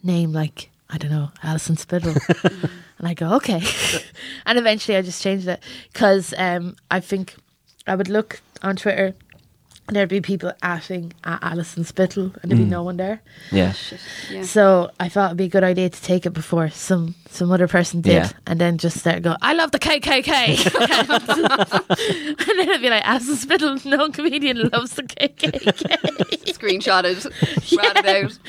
name, like I don't know, Alison Spittle. and I go okay, and eventually I just changed it because um, I think I would look on Twitter. And there'd be people atting at Alison Spittle, and there'd be no one there. Yeah. Shit. Yeah. So I thought it'd be a good idea to take it before some some other person did, Yeah. and then just start go. I love the KKK, and then it'd be like, as a spittle, no comedian loves the KKK. Screenshot it. Rat it out.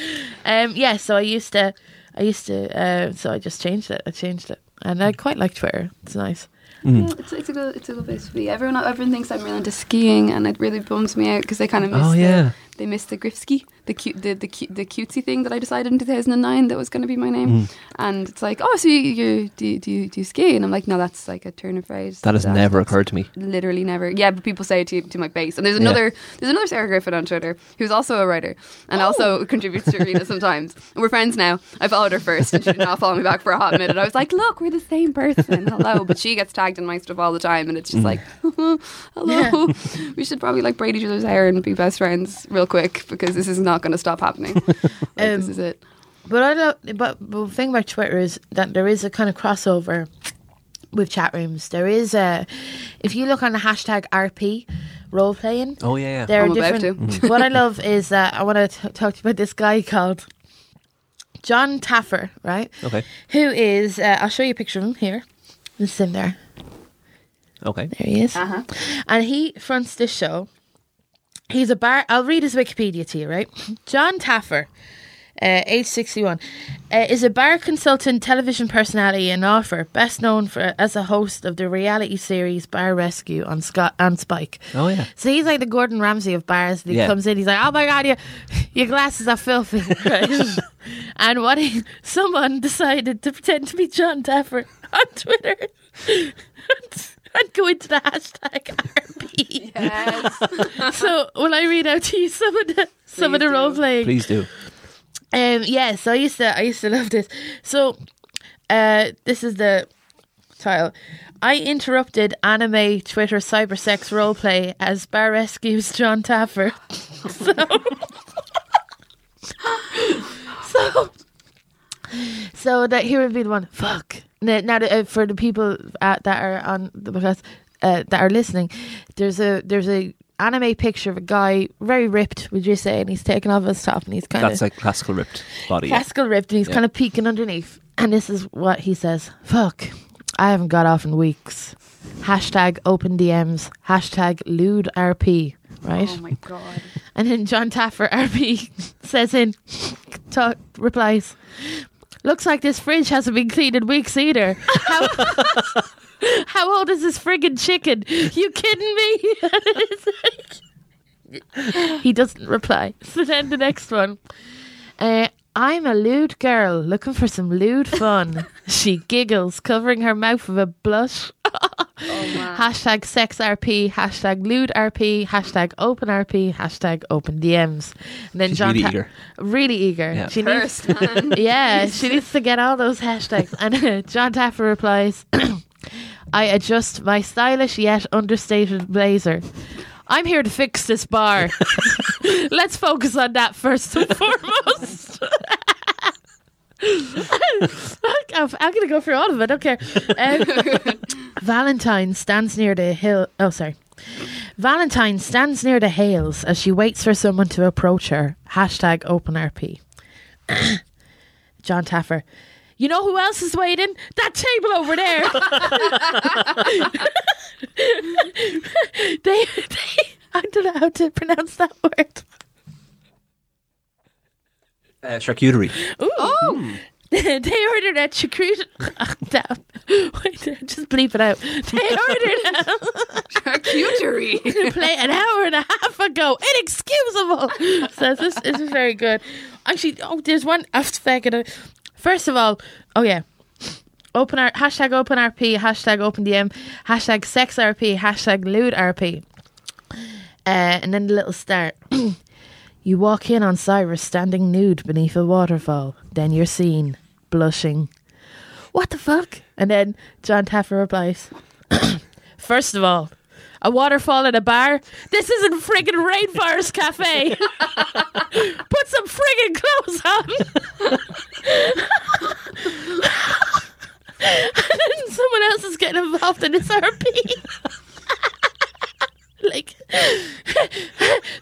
um, yeah. So I used to, I used to. Uh, so I just changed it. I changed it, and I quite like Twitter. It's nice. Mm. Yeah, it's, it's a good it's a good place to be. Everyone everyone thinks I'm really into skiing, and it really bums me out because they kind of miss Oh, the, yeah. They miss the grif ski the cute the the, cu- the cutesy thing that I decided in 2009 that was going to be my name, mm. and it's like, oh, so you, you do you- do you, do you ski? And I'm like, no, that's like a turn of phrase. That has That- never that's occurred to me. Literally never. Yeah, but people say it to, to my face. And there's Yeah. another there's another Sarah Griffin on Twitter who's also a writer and also oh. contributes to Arena sometimes. And we're friends now. I followed her first and she did not follow me back for a hot minute. I was like, look, we're the same person. Hello. But she gets tagged in my stuff all the time and it's just mm. like, hello. We should probably like braid each other's hair and be best friends real quick because this is not going to stop happening. Like, this Um, is it. But I don't. But, but the thing about Twitter is that there is a kind of crossover with chat rooms. There is a. If you look on the hashtag RP role playing, Oh yeah, yeah. there I'm are about different. what I love is that I want to talk to you about this guy called John Taffer, right? Okay. Who is? Uh, I'll show you a picture of him here. This is him there. Okay. There he is. Uh-huh. And he fronts this show. He's a bar. I'll read his Wikipedia to you, right? John Taffer, uh, age 61, uh, is a bar consultant, television personality, and author, best known for as a host of the reality series Bar Rescue on Scott on Spike. Oh yeah. So he's like the Gordon Ramsay of bars. And he Yeah. comes in, he's like, "Oh my god, your your glasses are filthy." Right? and what he, someone decided to pretend to be John Taffer on Twitter and go into the hashtag RP. Yes. So will I read out to you some of the some of Please the do. role playing? Please do. Um, yeah, so I used to I used to love this. So, uh, this is the title. I interrupted anime Twitter cybersex roleplay as Bar Rescues John Taffer. so, so, so that here would be the one. Fuck. Now, now that, uh, for the people uh, that are on the podcast, uh, that are listening, there's a there's a anime picture of a guy very ripped. Would you say? And he's taking off his top and he's kind of That's like classical ripped body. yeah. classical ripped and he's Yeah. kind of peeking underneath. And this is what he says Fuck, I haven't got off in weeks. Hashtag open DMs. Hashtag lewd RP. Right? Oh my god. and then John Taffer RP says in, talk, replies, Looks like this fridge hasn't been cleaned in weeks either. How, how old is this friggin' chicken? You kidding me? He doesn't reply. So then the next one. Uh, I'm a lewd girl looking for some lewd fun. she giggles, covering her mouth with a blush. oh, hashtag sex RP, hashtag lewd RP, hashtag open RP, hashtag open DMs. And then She's John really Ta- eager. Really eager. Yeah. She needs First, man. yeah, she needs to get all those hashtags. And uh, John Taffer replies, I adjust my stylish yet understated blazer. I'm here to fix this bar. Let's focus on that first and foremost. I'm, I'm going to go through all of it. Okay. Um, Valentine stands near the hill. Oh, sorry. Valentine stands near the Hales as she waits for someone to approach her. Hashtag open RP. John Taffer. You know who else is waiting? That table over there. they, they, I don't know how to pronounce that word. Uh, charcuterie. Oh, they ordered a charcuterie. Damn. Wait, just bleep it out. They ordered charcuterie. a plate an hour and a half ago. Inexcusable. So this, this is very good. Actually, oh, there's one. I was fucking it. First of all, oh yeah. Open R, hashtag open RP, hashtag open DM, hashtag sex RP, hashtag lewd RP. Uh, and then the little start. you walk in on Cyrus standing nude beneath a waterfall. Then you're seen, blushing. What the fuck? And then John Taffer replies, First of all, a waterfall in a bar? This isn't friggin' Rainforest Cafe. Put some friggin' clothes on. and then someone else is getting involved in this RP. like,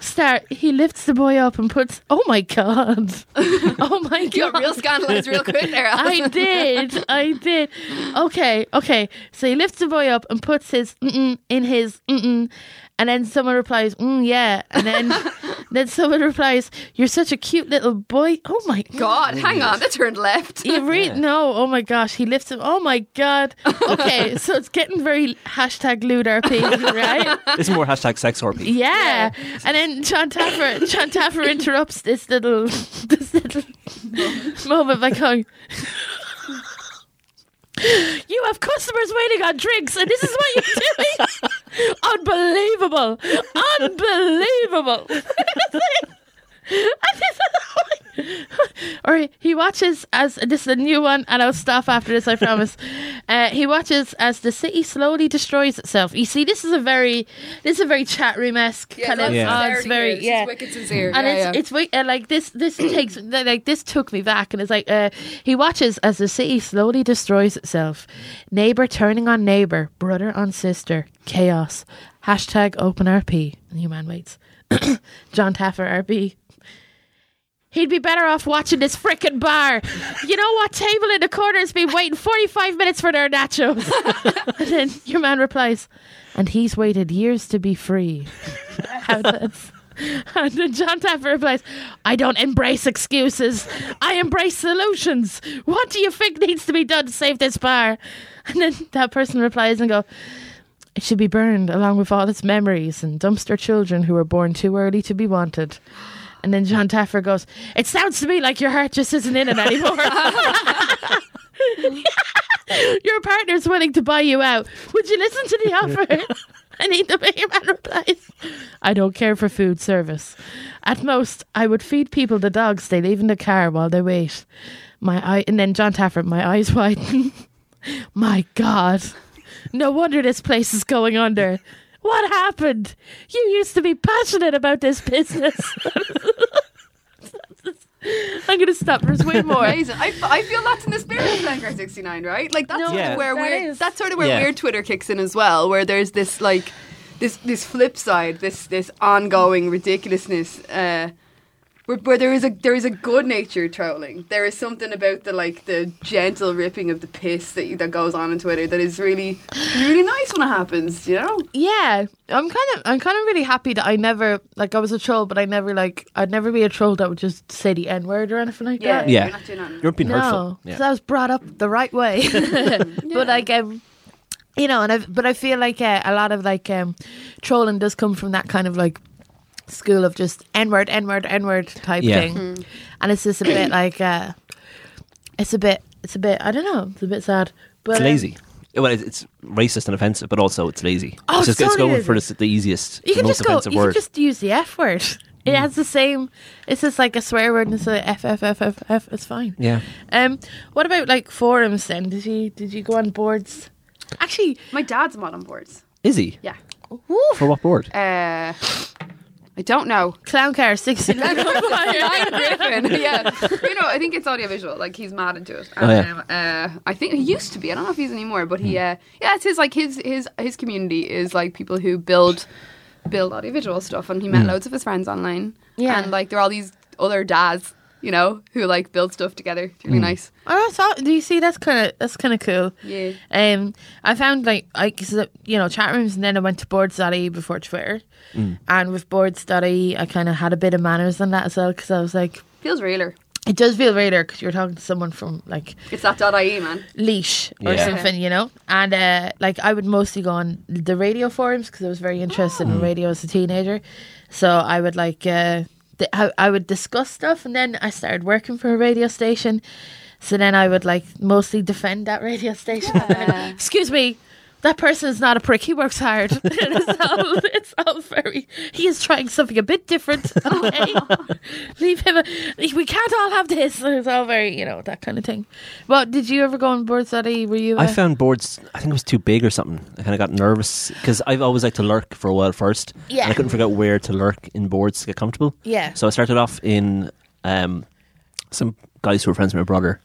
start. He lifts the boy up and puts. Oh my god! Oh my You got god! real scandalized real quick there. I did. I did. Okay, okay. So he lifts the boy up and puts his in his and then someone replies, mm, yeah. And then then someone replies, "You're such a cute little boy." Oh my God, hang on, that turned left. You read no, oh my gosh, he lifts him. Oh my god. Okay, so it's getting very hashtag lewd RP, right? It's more hashtag sex RP. Yeah. And then John Taffer John Taffer interrupts this little this little moment by going You have customers waiting on drinks and this is what you're doing. Unbelievable. Unbelievable. or he watches as this is a new one, and I'll stop after this. I promise. Uh, he watches as the city slowly destroys itself. You see, this is a very, this is a very chat room esque kind of. Yeah. oh, it's very yeah. is wicked sincere. And yeah, it's yeah. it's uh, like this this takes like this took me back and it's like uh, he watches as the city slowly destroys itself neighbor turning on neighbor brother on sister chaos hashtag open RP and man waits John Taffer RP He'd be better off watching this frickin' bar. You know what table in the corner has been waiting 45 minutes for their nachos? and then your man replies, and he's waited years to be free. How does. And then John Taffer replies, I don't embrace excuses. I embrace solutions. What do you think needs to be done to save this bar? And then that person replies and go, it should be burned along with all its memories and dumpster children who were born too early to be wanted. And then John Taffer goes, It sounds to me like your heart just isn't in it anymore. your partner's willing to buy you out. Would you listen to the offer? And he, the man replies, I don't care for food service. At most, I would feed people the dogs they leave in the car while they wait. My eye, and then John Taffer, my eyes widen. my God. No wonder this place is going under. What happened? You used to be passionate about this business. I'm going to stop. There's way more. Amazing. I, I feel that's in the spirit of clown car 69, right? Like that's No, sort Yeah. of where that weird. is. That's sort of where Yeah. weird Twitter kicks in as well, where there's this like this this flip side, this this ongoing ridiculousness. Uh, where, where there is a there is a good natured trolling. There is something about the like the gentle ripping of the piss that that goes on on Twitter that is really really nice when it happens. You know. Yeah, I'm kind of, I'm kind of really happy that I never, like, I was a troll, but I never, like, I'd never be a troll that would just say the N word or anything like that. Yeah. You're not doing that. You're being hurtful. No, Yeah. because I was brought up the right way. But like, um, you know, and I, but I feel like uh, a lot of like um, trolling does come from that kind of like school of just N word, N word, N word type Yeah. thing, and it's just a bit like, uh, it's a bit, it's a bit, I don't know, it's a bit sad. But It's um, lazy. Well, it's, it's racist and offensive, but also it's lazy. Oh, it's just so it's going for the, the easiest, You the can most just go. offensive You word. can just use the F word. It has the same. It's just like a swear word and it's a F F F F F. It's fine. yeah. Um. What about like forums? Then did you did you go on boards? Actually, My dad's mod on boards. Is he? Yeah. For what board? Uh, I don't know. clown car sixty nine. Nine Griffin. yeah. You know, I think it's audiovisual. Like he's mad into it. Oh, yeah. Um, uh, I think he used to be. I don't know if he's anymore, but he. Uh, yeah, it's his like his his his community is like people who build build audiovisual stuff, and he met loads of his friends online. Yeah. and like there are all these other dads, you know, who like build stuff together. It's really nice. Oh, so, do you see? That's kind of that's kind of cool. Yeah. Um, I found like I, cause, uh, you know, chat rooms, and then I went to boards.ie before Twitter, and with boards.ie, I kind of had a bit of manners on that as well because I was like, Feels realer. it does feel radar because you're talking to someone from like It's that dot IE man. Laois or Yeah. something, you know. And uh, like I would mostly go on the radio forums because I was very interested in radio as a teenager. So I would like uh, th- I, I would discuss stuff, and then I started working for a radio station. So then I would like mostly defend that radio station. Yeah. Excuse me. That person is not a prick. He works hard. it's, all, it's all very. He is trying something a bit different. Okay, leave him. A, we can't all have this. It's all very, you know, that kind of thing. Well, did you ever go on boards.ie? Were you? I uh, found boards. I think it was too big or something. I kind of got nervous because I've always liked to lurk for a while first. Yeah. And I couldn't figure out where to lurk in boards to get comfortable. Yeah. So I started off in um, some guys who were friends with my brother.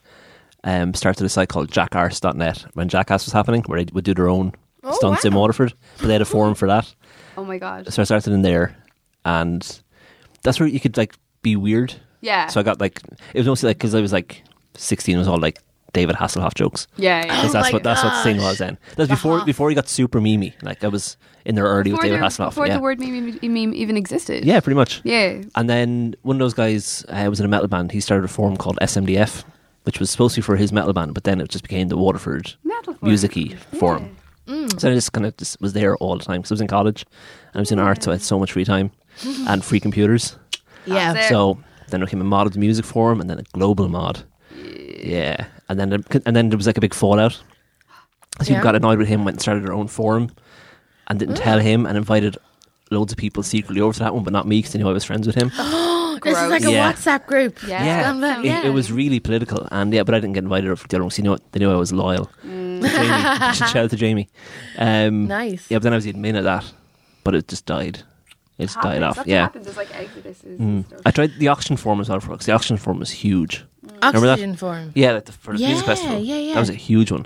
Um, started a site called jackarse.net when Jackass was happening, where they would do their own Oh, stunts in. Waterford. But they had a forum for that. Oh my god. So I started in there, and that's where you could like be weird. Yeah. So I got like it was mostly like because I was like sixteen. It was all like David Hasselhoff jokes. Yeah, yeah. Oh that's what that's what the thing was then. That was before Uh-huh. before he got super memey. Like I was in there early Before, with David Hasselhoff. before yeah. the word meme, meme even existed. yeah, pretty much. Yeah. And then one of those guys uh, was in a metal band. He started a forum called SMDF, which was supposed to be for his metal band, but then it just became the Waterford Metal forum. musicy forum. Mm. So I just kind of just was there all the time because I was in college and I was in art, so I had so much free time and free computers. Yeah. That's it. So then I became a mod of the music forum and then a global mod. Yeah, and then and then there was like a big fallout. So people got annoyed with him, went and started their own forum, and didn't mm. tell him, and invited loads of people secretly over to that one, but not me because they knew I was friends with him. This is like a Yeah. WhatsApp group. Yeah. Yeah, Scum that, it, it was really political, and yeah, but I didn't get invited over to the other one. 'cause know what? they knew I was loyal. Mm. To Jamie, shout out to Jamie. Um, Nice. Yeah, but then I was the admin of that, but it just died. It just died off. That's Yeah. happens. There's like exoduses Mm. and stuff. I tried the Oxegen form as well for because the Oxegen form was huge. Remember that? Oxegen form. Yeah, like the, for the Yeah, music festival. yeah, yeah. That was a huge one.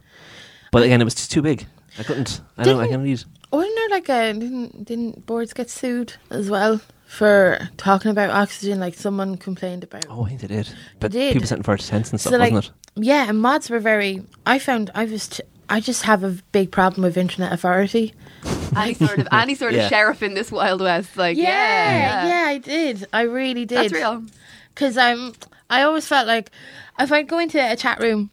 But again, it was just too big. I couldn't. I don't. I Didn't- can't read. Wasn't there like a didn't didn't boards get sued as well for talking about Oxegen? Like someone complained about. Oh, I think they did. But did. people sent for tents and stuff, So, like, wasn't it? Yeah, and mods were very. I found I was. T- I just have a big problem with internet authority. any sort of any sort Yeah. of sheriff in this wild west. Like yeah, yeah, yeah, I did. I really did. That's real. Because I'm. I always felt like if I'd go into a chat room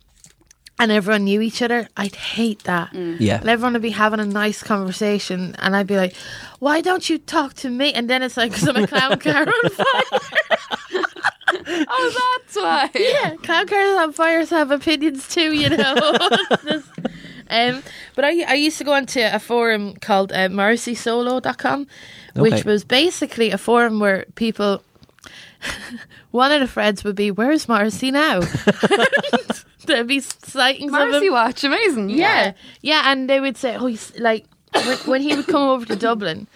and everyone knew each other, I'd hate that. Yeah. And everyone would be having a nice conversation, and I'd be like, "Why don't you talk to me?" And then it's like, "Cause I'm a clown car on fire." Oh, that's why. yeah, clown cars on fires have opinions too, you know. Um, but I I used to go onto a forum called uh, MorrisseySolo.com, which Okay. was basically a forum where people. One of the threads would be, "Where's Morrissey now?" There'd be sightings of Morrissey him. Watch, amazing. Yeah, yeah, and they would say, "Oh, he's like when, when he would come over to Dublin."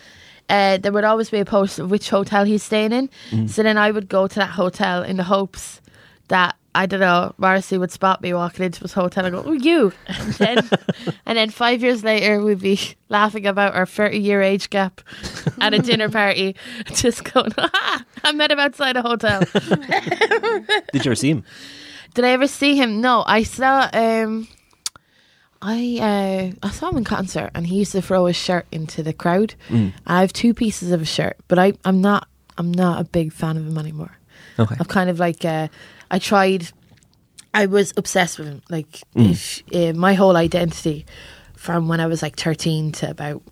Uh, there would always be a post of which hotel he's staying in. So then I would go to that hotel in the hopes that I don't know Morrissey would spot me walking into his hotel and go, "Oh, you!" And then, and then five years later, we'd be laughing about our thirty-year age gap at a dinner party, just going, "Ah, I met him outside a hotel." Did you ever see him? Did I ever see him? No, I saw. Um, I uh, I saw him in concert, and he used to throw his shirt into the crowd. I have two pieces of a shirt, but I I'm not I'm not a big fan of him anymore. Okay. I've kind of like uh, I tried. I was obsessed with him. Like if uh, my whole identity from when I was like thirteen to about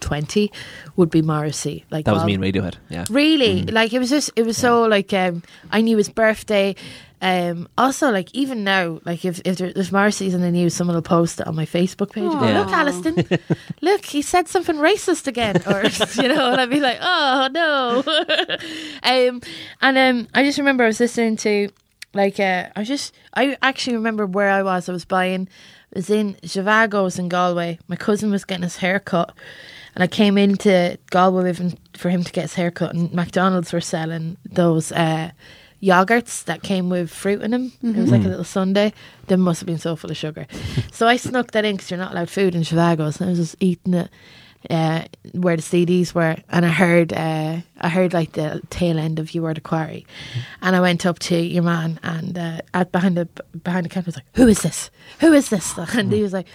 twenty would be Morrissey. Like That was all- me in Radiohead. Yeah. Really, like it was just it was so like um I knew his birthday. Um also like even now like if if there, there's Morrissey's in the news someone will post it on my Facebook page. Go, look Alison look he said something racist again or you know and I'd be like oh no. Um and um I just remember I was listening to like uh I just I actually remember where I was. I was buying I was in Zhivago's in Galway. My cousin was getting his hair cut and I came into Galway with him for him to get his haircut, and McDonald's were selling those uh, yogurts that came with fruit in them. It was like a little sundae. They must have been so full of sugar. so I snuck that in because you're not allowed food in Zhivago's, and I was just eating it. Uh, where the CDs were, and I heard, uh, I heard like the tail end of "You Were the Quarry," and I went up to your man and uh, at behind the behind the counter was like, "Who is this? Who is this?" And he was like,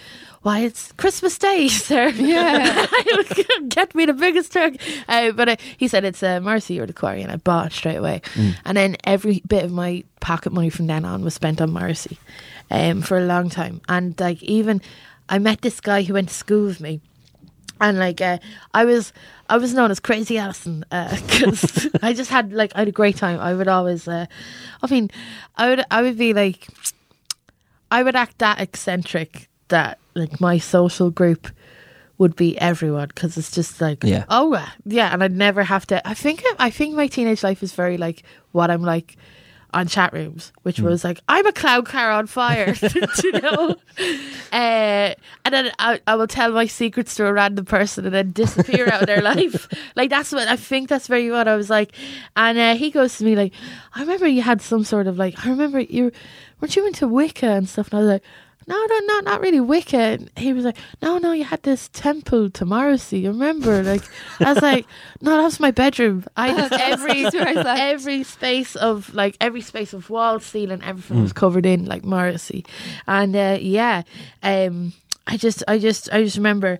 "Why, it's Christmas Day, sir." Yeah. get me the biggest turkey. Uh, but uh, he said it's uh, Morrissey or the quarry, and I bought it straight away. And then every bit of my pocket money from then on was spent on Morrissey um, for a long time. And like even I met this guy who went to school with me. And like uh, I was, I was known as Crazy Alison because I just had like I had a great time. I would always, uh, I mean, I would, I would be like, I would act that eccentric that like my social group would be everyone because it's just like Yeah. oh yeah. And I'd never have to I think I think my teenage life is very like what I'm like on chat rooms which was like I'm a cloud car on fire you know? Uh, and then I, I will tell my secrets to a random person and then disappear out of their life. Like that's what I think that's very what I was like. And uh, he goes to me like I remember you had some sort of like I remember you weren't you into Wicca and stuff? And I was like no, no, no, not really Wicca. And he was like, no, no, you had this temple to Morrissey. You remember? Like, I was like, no, that was my bedroom. I just every That's where I slept. every space of like every space of wall, ceiling, everything was covered in like Morrissey, and uh, yeah, um, I just, I just, I just remember.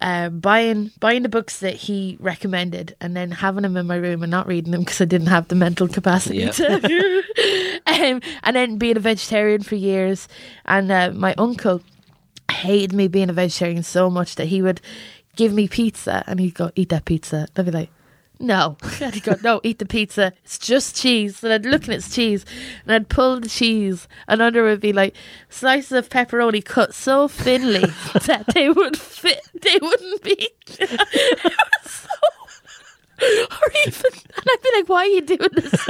Uh, buying buying the books that he recommended and then having them in my room and not reading them because I didn't have the mental capacity Yeah. to. Um, and then being a vegetarian for years. And uh, my uncle hated me being a vegetarian so much that he would give me pizza and he'd go eat that pizza. And I'd be like no. And he'd go no eat the pizza. It's just cheese. And I'd look and it's cheese. And I'd pull the cheese. And under it would be like slices of pepperoni cut so thinly that they would fit they wouldn't be. It was so or even and I'd be like why are you doing this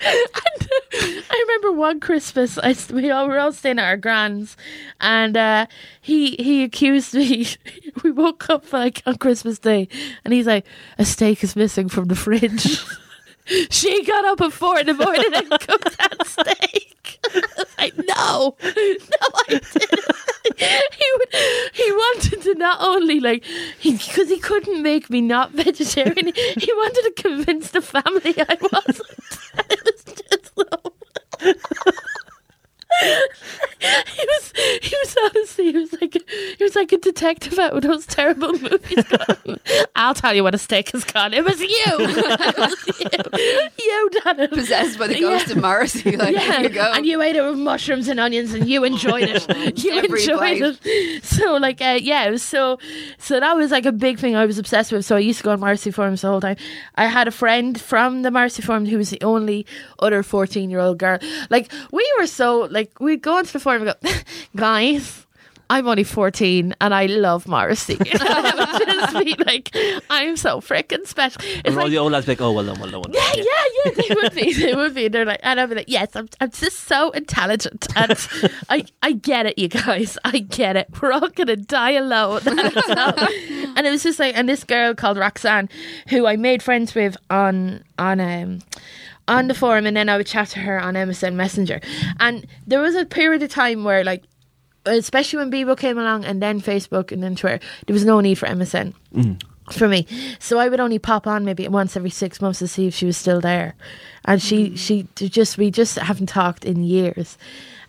to me?" and I remember one Christmas, I we all were all staying at our grand's, and uh, he he accused me. We woke up like on Christmas Day, and he's like, "A steak is missing from the fridge." she got up at four in the morning and cooked that steak. I no, no, I didn't. He would, he wanted to not only like because he, couldn't make me not vegetarian. He wanted to convince the family I wasn't. It was just so. he was he was honestly he was like he was like a detective out with those terrible movies. I'll tell you what a steak is gone. It was you. it was you. You done it. Possessed by the ghost of Morrissey. Like, here you go. And you ate it with mushrooms and onions, and you enjoyed it. you Every enjoyed bite. it. So, like, uh, yeah, it was so. So that was like a big thing I was obsessed with. So I used to go on Morrissey forums the whole time. I had a friend from the Morrissey forum who was the only other fourteen-year-old girl. Like, we were so like we'd go onto the forum and go, guys. I'm only 14 and I love Morrissey. Just be like, I'm so freaking special. It's And all like, the old lads be like, oh, well done, well done. Well done. yeah, yeah, yeah, they would be. They would be. They're like, and I'd be like, yes, I'm, I'm just so intelligent, and I, I get it, you guys, I get it. We're all gonna die alone, and it was just like, and this girl called Roxanne, who I made friends with on on um on the forum, and then I would chat to her on MSN Messenger, and there was a period of time where like. Especially when Bebo came along, and then Facebook, and then Twitter, there was no need for MSN mm. for me. So I would only pop on maybe once every six months to see if she was still there. And she, mm. she just, we just haven't talked in years.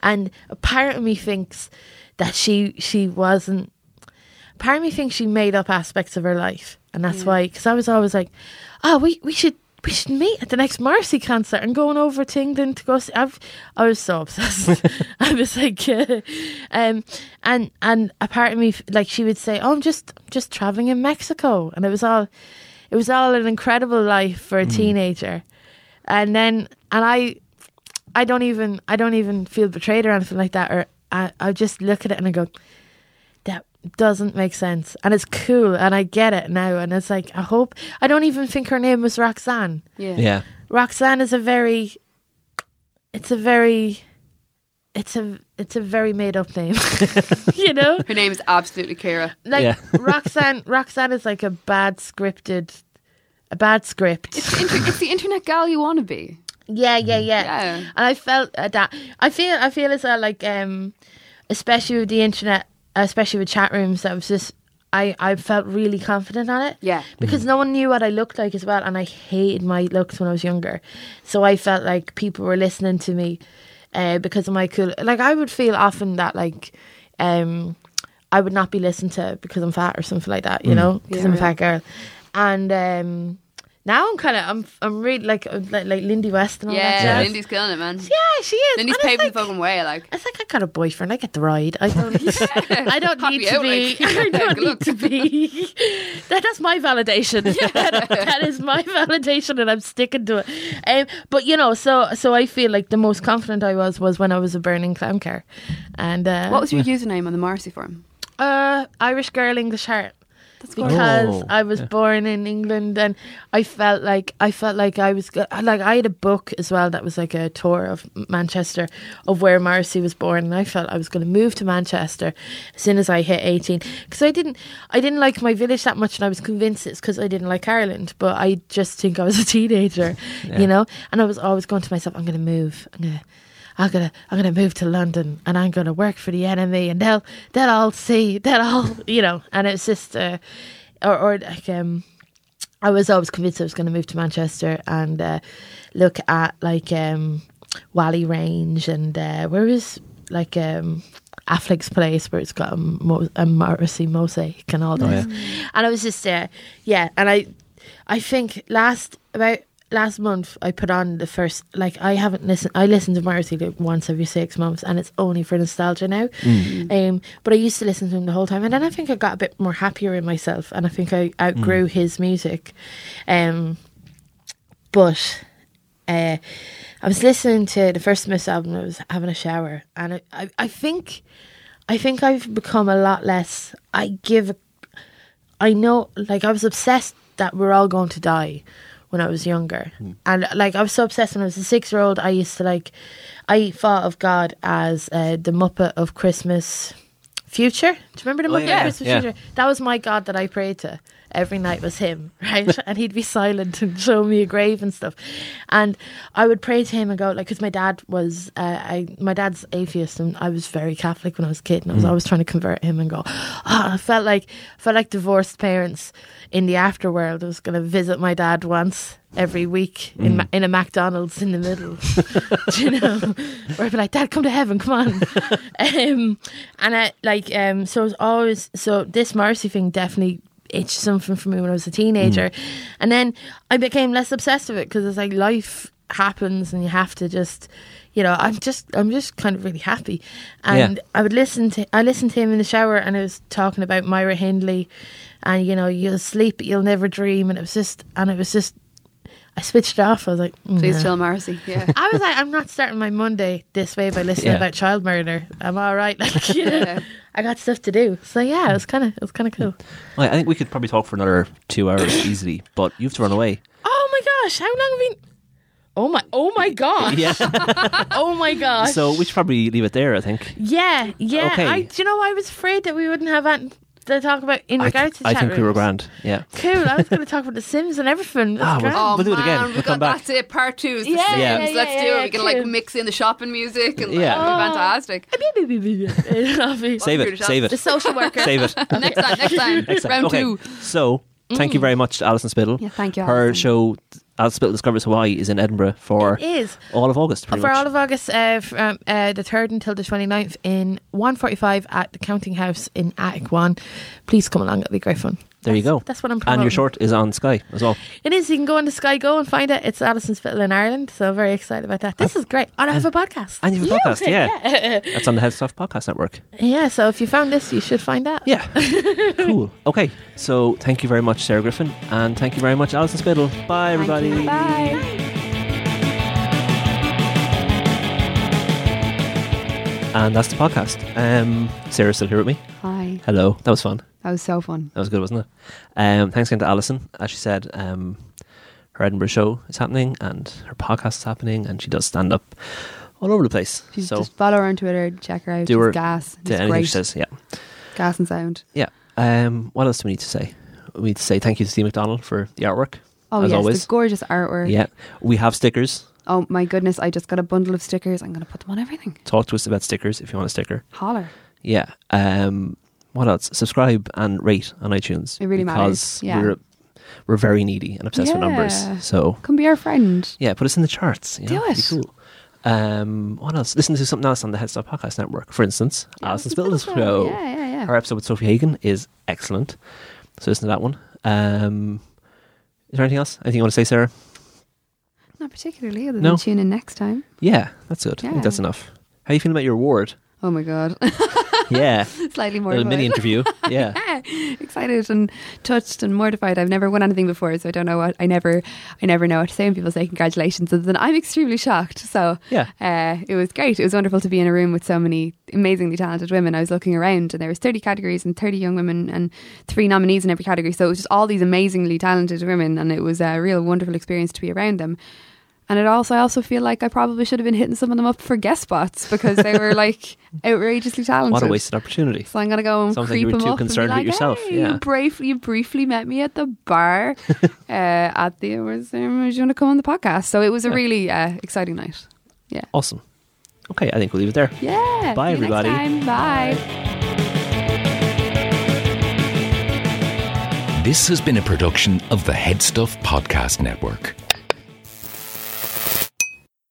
And a part of me thinks that she, she wasn't, part of me thinks she made up aspects of her life. And that's why, because I was always like, oh, we, we should, we should meet at the next Morrissey concert and going over to England to go see. I've, I was so obsessed. I was like, uh, um, and and a part of me like she would say, "Oh, I'm just just traveling in Mexico," and it was all, it was all an incredible life for a teenager, and then and I, I don't even I don't even feel betrayed or anything like that, or I I just look at it and I go, doesn't make sense, and it's cool, and I get it now, and it's like I hope I don't even think her name was Roxanne. yeah. Yeah. Roxanne is a very it's a very it's a it's a very made up name. you know? Her name is absolutely Kara. Like Yeah. Roxanne Roxanne is like a bad scripted a bad script. It's the, inter- it's the internet gal you want to be. Yeah, yeah, yeah. Yeah. And I felt uh, that I feel I feel as though like um especially with the internet, especially with chat rooms, that was just I, I felt really confident on it. Yeah. Because no one knew what I looked like as well and I hated my looks when I was younger. So I felt like people were listening to me uh, because of my cool like I would feel often that like um I would not be listened to because I'm fat or something like that, you know, because Yeah, I'm a fat girl. And um now I'm kind of I'm I'm really like uh, like, like Lindy West and all that Yeah. Lindy's killing it, man. Yeah, she is. Lindy's paving like, the fucking way. Like, It's like I got a boyfriend. I get the ride. I don't. I don't Pop need to out, be. like. I don't need to be. That, that's my validation. that, that is my validation, and I'm sticking to it. Um, but you know, so so I feel like the most confident I was was when I was a burning clown car, and uh, what was your username on the Morrissey forum? uh, Irish girl, English heart. That's because Oh, I was yeah. born in England and I felt like I felt like I was like I had a book as well that was like a tour of Manchester of where Morrissey was born and I felt I was going to move to Manchester as soon as I hit 18 because I didn't I didn't like my village that much and I was convinced it's because I didn't like Ireland but I just think I was a teenager Yeah. you know and I was always going to myself I'm going to move I'm going to I'm gonna I'm gonna move to London and I'm gonna work for the enemy and they'll they'll all see they'll all you know and it's just uh, or or like um I was always convinced I was going to move to Manchester and uh, look at like um, Whalley Range and uh, where is like um, Affleck's Palace where it's got a, mo- a Morrissey mosaic and all this. And I was just there, yeah. And I, I think last about last month I put on the first like I haven't listened. I listen to Morrissey like once every six months, and it's only for nostalgia now. Um, but I used to listen to him the whole time, and then I think I got a bit more happier in myself, and I think I outgrew his music. Um, but uh, I was listening to the first Smiths album. I was having a shower, and I, I, I think, I think I've become a lot less. I give, I know, like I was obsessed that we're all going to die when I was younger, and like I was so obsessed when I was a six-year-old. I used to like, I thought of God as uh, the Muppet of Christmas Future. Do you remember the Oh, Muppet yeah. of Christmas Yeah. Future? That was my God that I prayed to every night was him, right? and he'd be silent and show me a grave and stuff. And I would pray to him and go like, because my dad was, uh, I my dad's atheist and I was very Catholic when I was a kid, and I was always trying to convert him and go. Oh, I felt like felt like divorced parents in the afterworld. I was going to visit my dad once every week in Ma- in a McDonald's in the middle, Do you know, where I'd be like, Dad, come to heaven, come on. um, and I like um, so it was always so this Morrissey thing definitely itched something for me when I was a teenager, mm. and then I became less obsessed with it because it's like life happens and you have to just. You know, I'm just, I'm just kind of really happy, and Yeah. I would listen to, I listened to him in the shower, and I was talking about Myra Hindley, and you know, you'll sleep, but you'll never dream, and it was just, and it was just, I switched it off. I was like, mm, Please "Nah." chill, Marcy. Yeah. I was like, I'm not starting my Monday this way by listening Yeah. about child murder. I'm all right. Like, you know, Yeah. I got stuff to do. So yeah, it was kind of, it was kind of cool. Well, I think we could probably talk for another two hours easily, but you have to run away. Oh my gosh, how long have we? Oh my, oh my god, Yeah. oh my gosh. so we should probably leave it there. I think. yeah, yeah. Okay. I, do you know, I was afraid that we wouldn't have anything to talk about in I, regards th- to I chat think we were rooms. grand. Yeah. Cool. I was going to talk about the Sims and everything. That's Ah, grand. well- Oh We'll do it again. we We'll got come back. that's it. Part two is the Yeah, Sims. yeah, Let's yeah, do yeah, it. We can like cool. mix in the shopping music and like, Yeah. it'll be fantastic. It'll be- Save it. Save shots. the it. social worker. Save it. next time, next time, Next time. round okay. two. So, thank you very much to Alison Spittle. Yeah, thank you, Her Alison. show, Spittle Discovers Hawaii, is in Edinburgh for It is. all of August. For much. all of August, uh, from uh, the 3rd until the 29th in 145 at the Counting House in Attic 1. Please come along, it'll be great fun. There you go. That's what I'm and your short is on Sky as well. It is. You can go on the Sky Go and find it. It's Alison Spittle in Ireland, so very excited about that. This is great. And I have a podcast. And you have a podcast, yeah. yeah. That's on the HeadStuff Podcast Network. Yeah, so if you found this, you should find that. Yeah. cool. Okay. So thank you very much, Sarah Griffin. And thank you very much, Alison Spittle. Bye, Thank everybody. you. Bye. And that's the podcast. Um, Sarah's still here with me. Hi. Hello. That was fun. That was so fun. That was good, wasn't it? Um, thanks again to Alison. As she said, um, her Edinburgh show is happening and her podcast is happening and she does stand up all over the place. She's so just follow her on Twitter, check her out. Do She's her gas. to It's anything great. she says, yeah. Gas and sound. Yeah. Um, what else do we need to say? We need to say thank you to Steve McDonald for the artwork. Oh as yes, always. the gorgeous artwork. Yeah. We have stickers. Oh my goodness, I just got a bundle of stickers. I'm gonna put them on everything. Talk to us about stickers if you want a sticker. Holler. Yeah. Um, what else? Subscribe and rate on iTunes. It really matters, yeah. we're we're very needy and obsessed with numbers. So Come be our friend. yeah, put us in the charts. You Do know? it. Be cool. Um, what else? Listen to something else on the HeadStuff Podcast Network. For instance, Alison Spittle's show. Yeah, yeah, yeah. Her episode with Sofie Hagen is excellent. So listen to that one. Um, is there anything else? Anything you want to say, Sarah? Not particularly, other than No. tune in next time. Yeah, that's good. I think Yeah. that's enough. How are you feeling about your award? Oh my god. Yeah, Slightly a more little mini interview. Yeah, excited and touched and mortified. I've never won anything before, so I don't know what I never I never know what to say when people say congratulations. Other than I'm extremely shocked. So yeah. uh, it was great. It was wonderful to be in a room with so many amazingly talented women. I was looking around and there was 30 categories and 30 young women and three nominees in every category. So it was just all these amazingly talented women and it was a real wonderful experience to be around them. And it also, I also feel like I probably should have been hitting some of them up for guest spots because they were like outrageously talented. What a wasted opportunity. So I'm gonna go and Sounds like creep you were too up and be concerned with like, yourself, "Hey, yeah. you briefly, you briefly met me at the bar uh, at the awards ceremony. Do you want to come on the podcast? So it was a Yeah. really uh, exciting night. Yeah, awesome. Okay, I think we'll leave it there. Yeah. Bye, see you next everybody. time. Bye. This has been a production of the HeadStuff Podcast Network.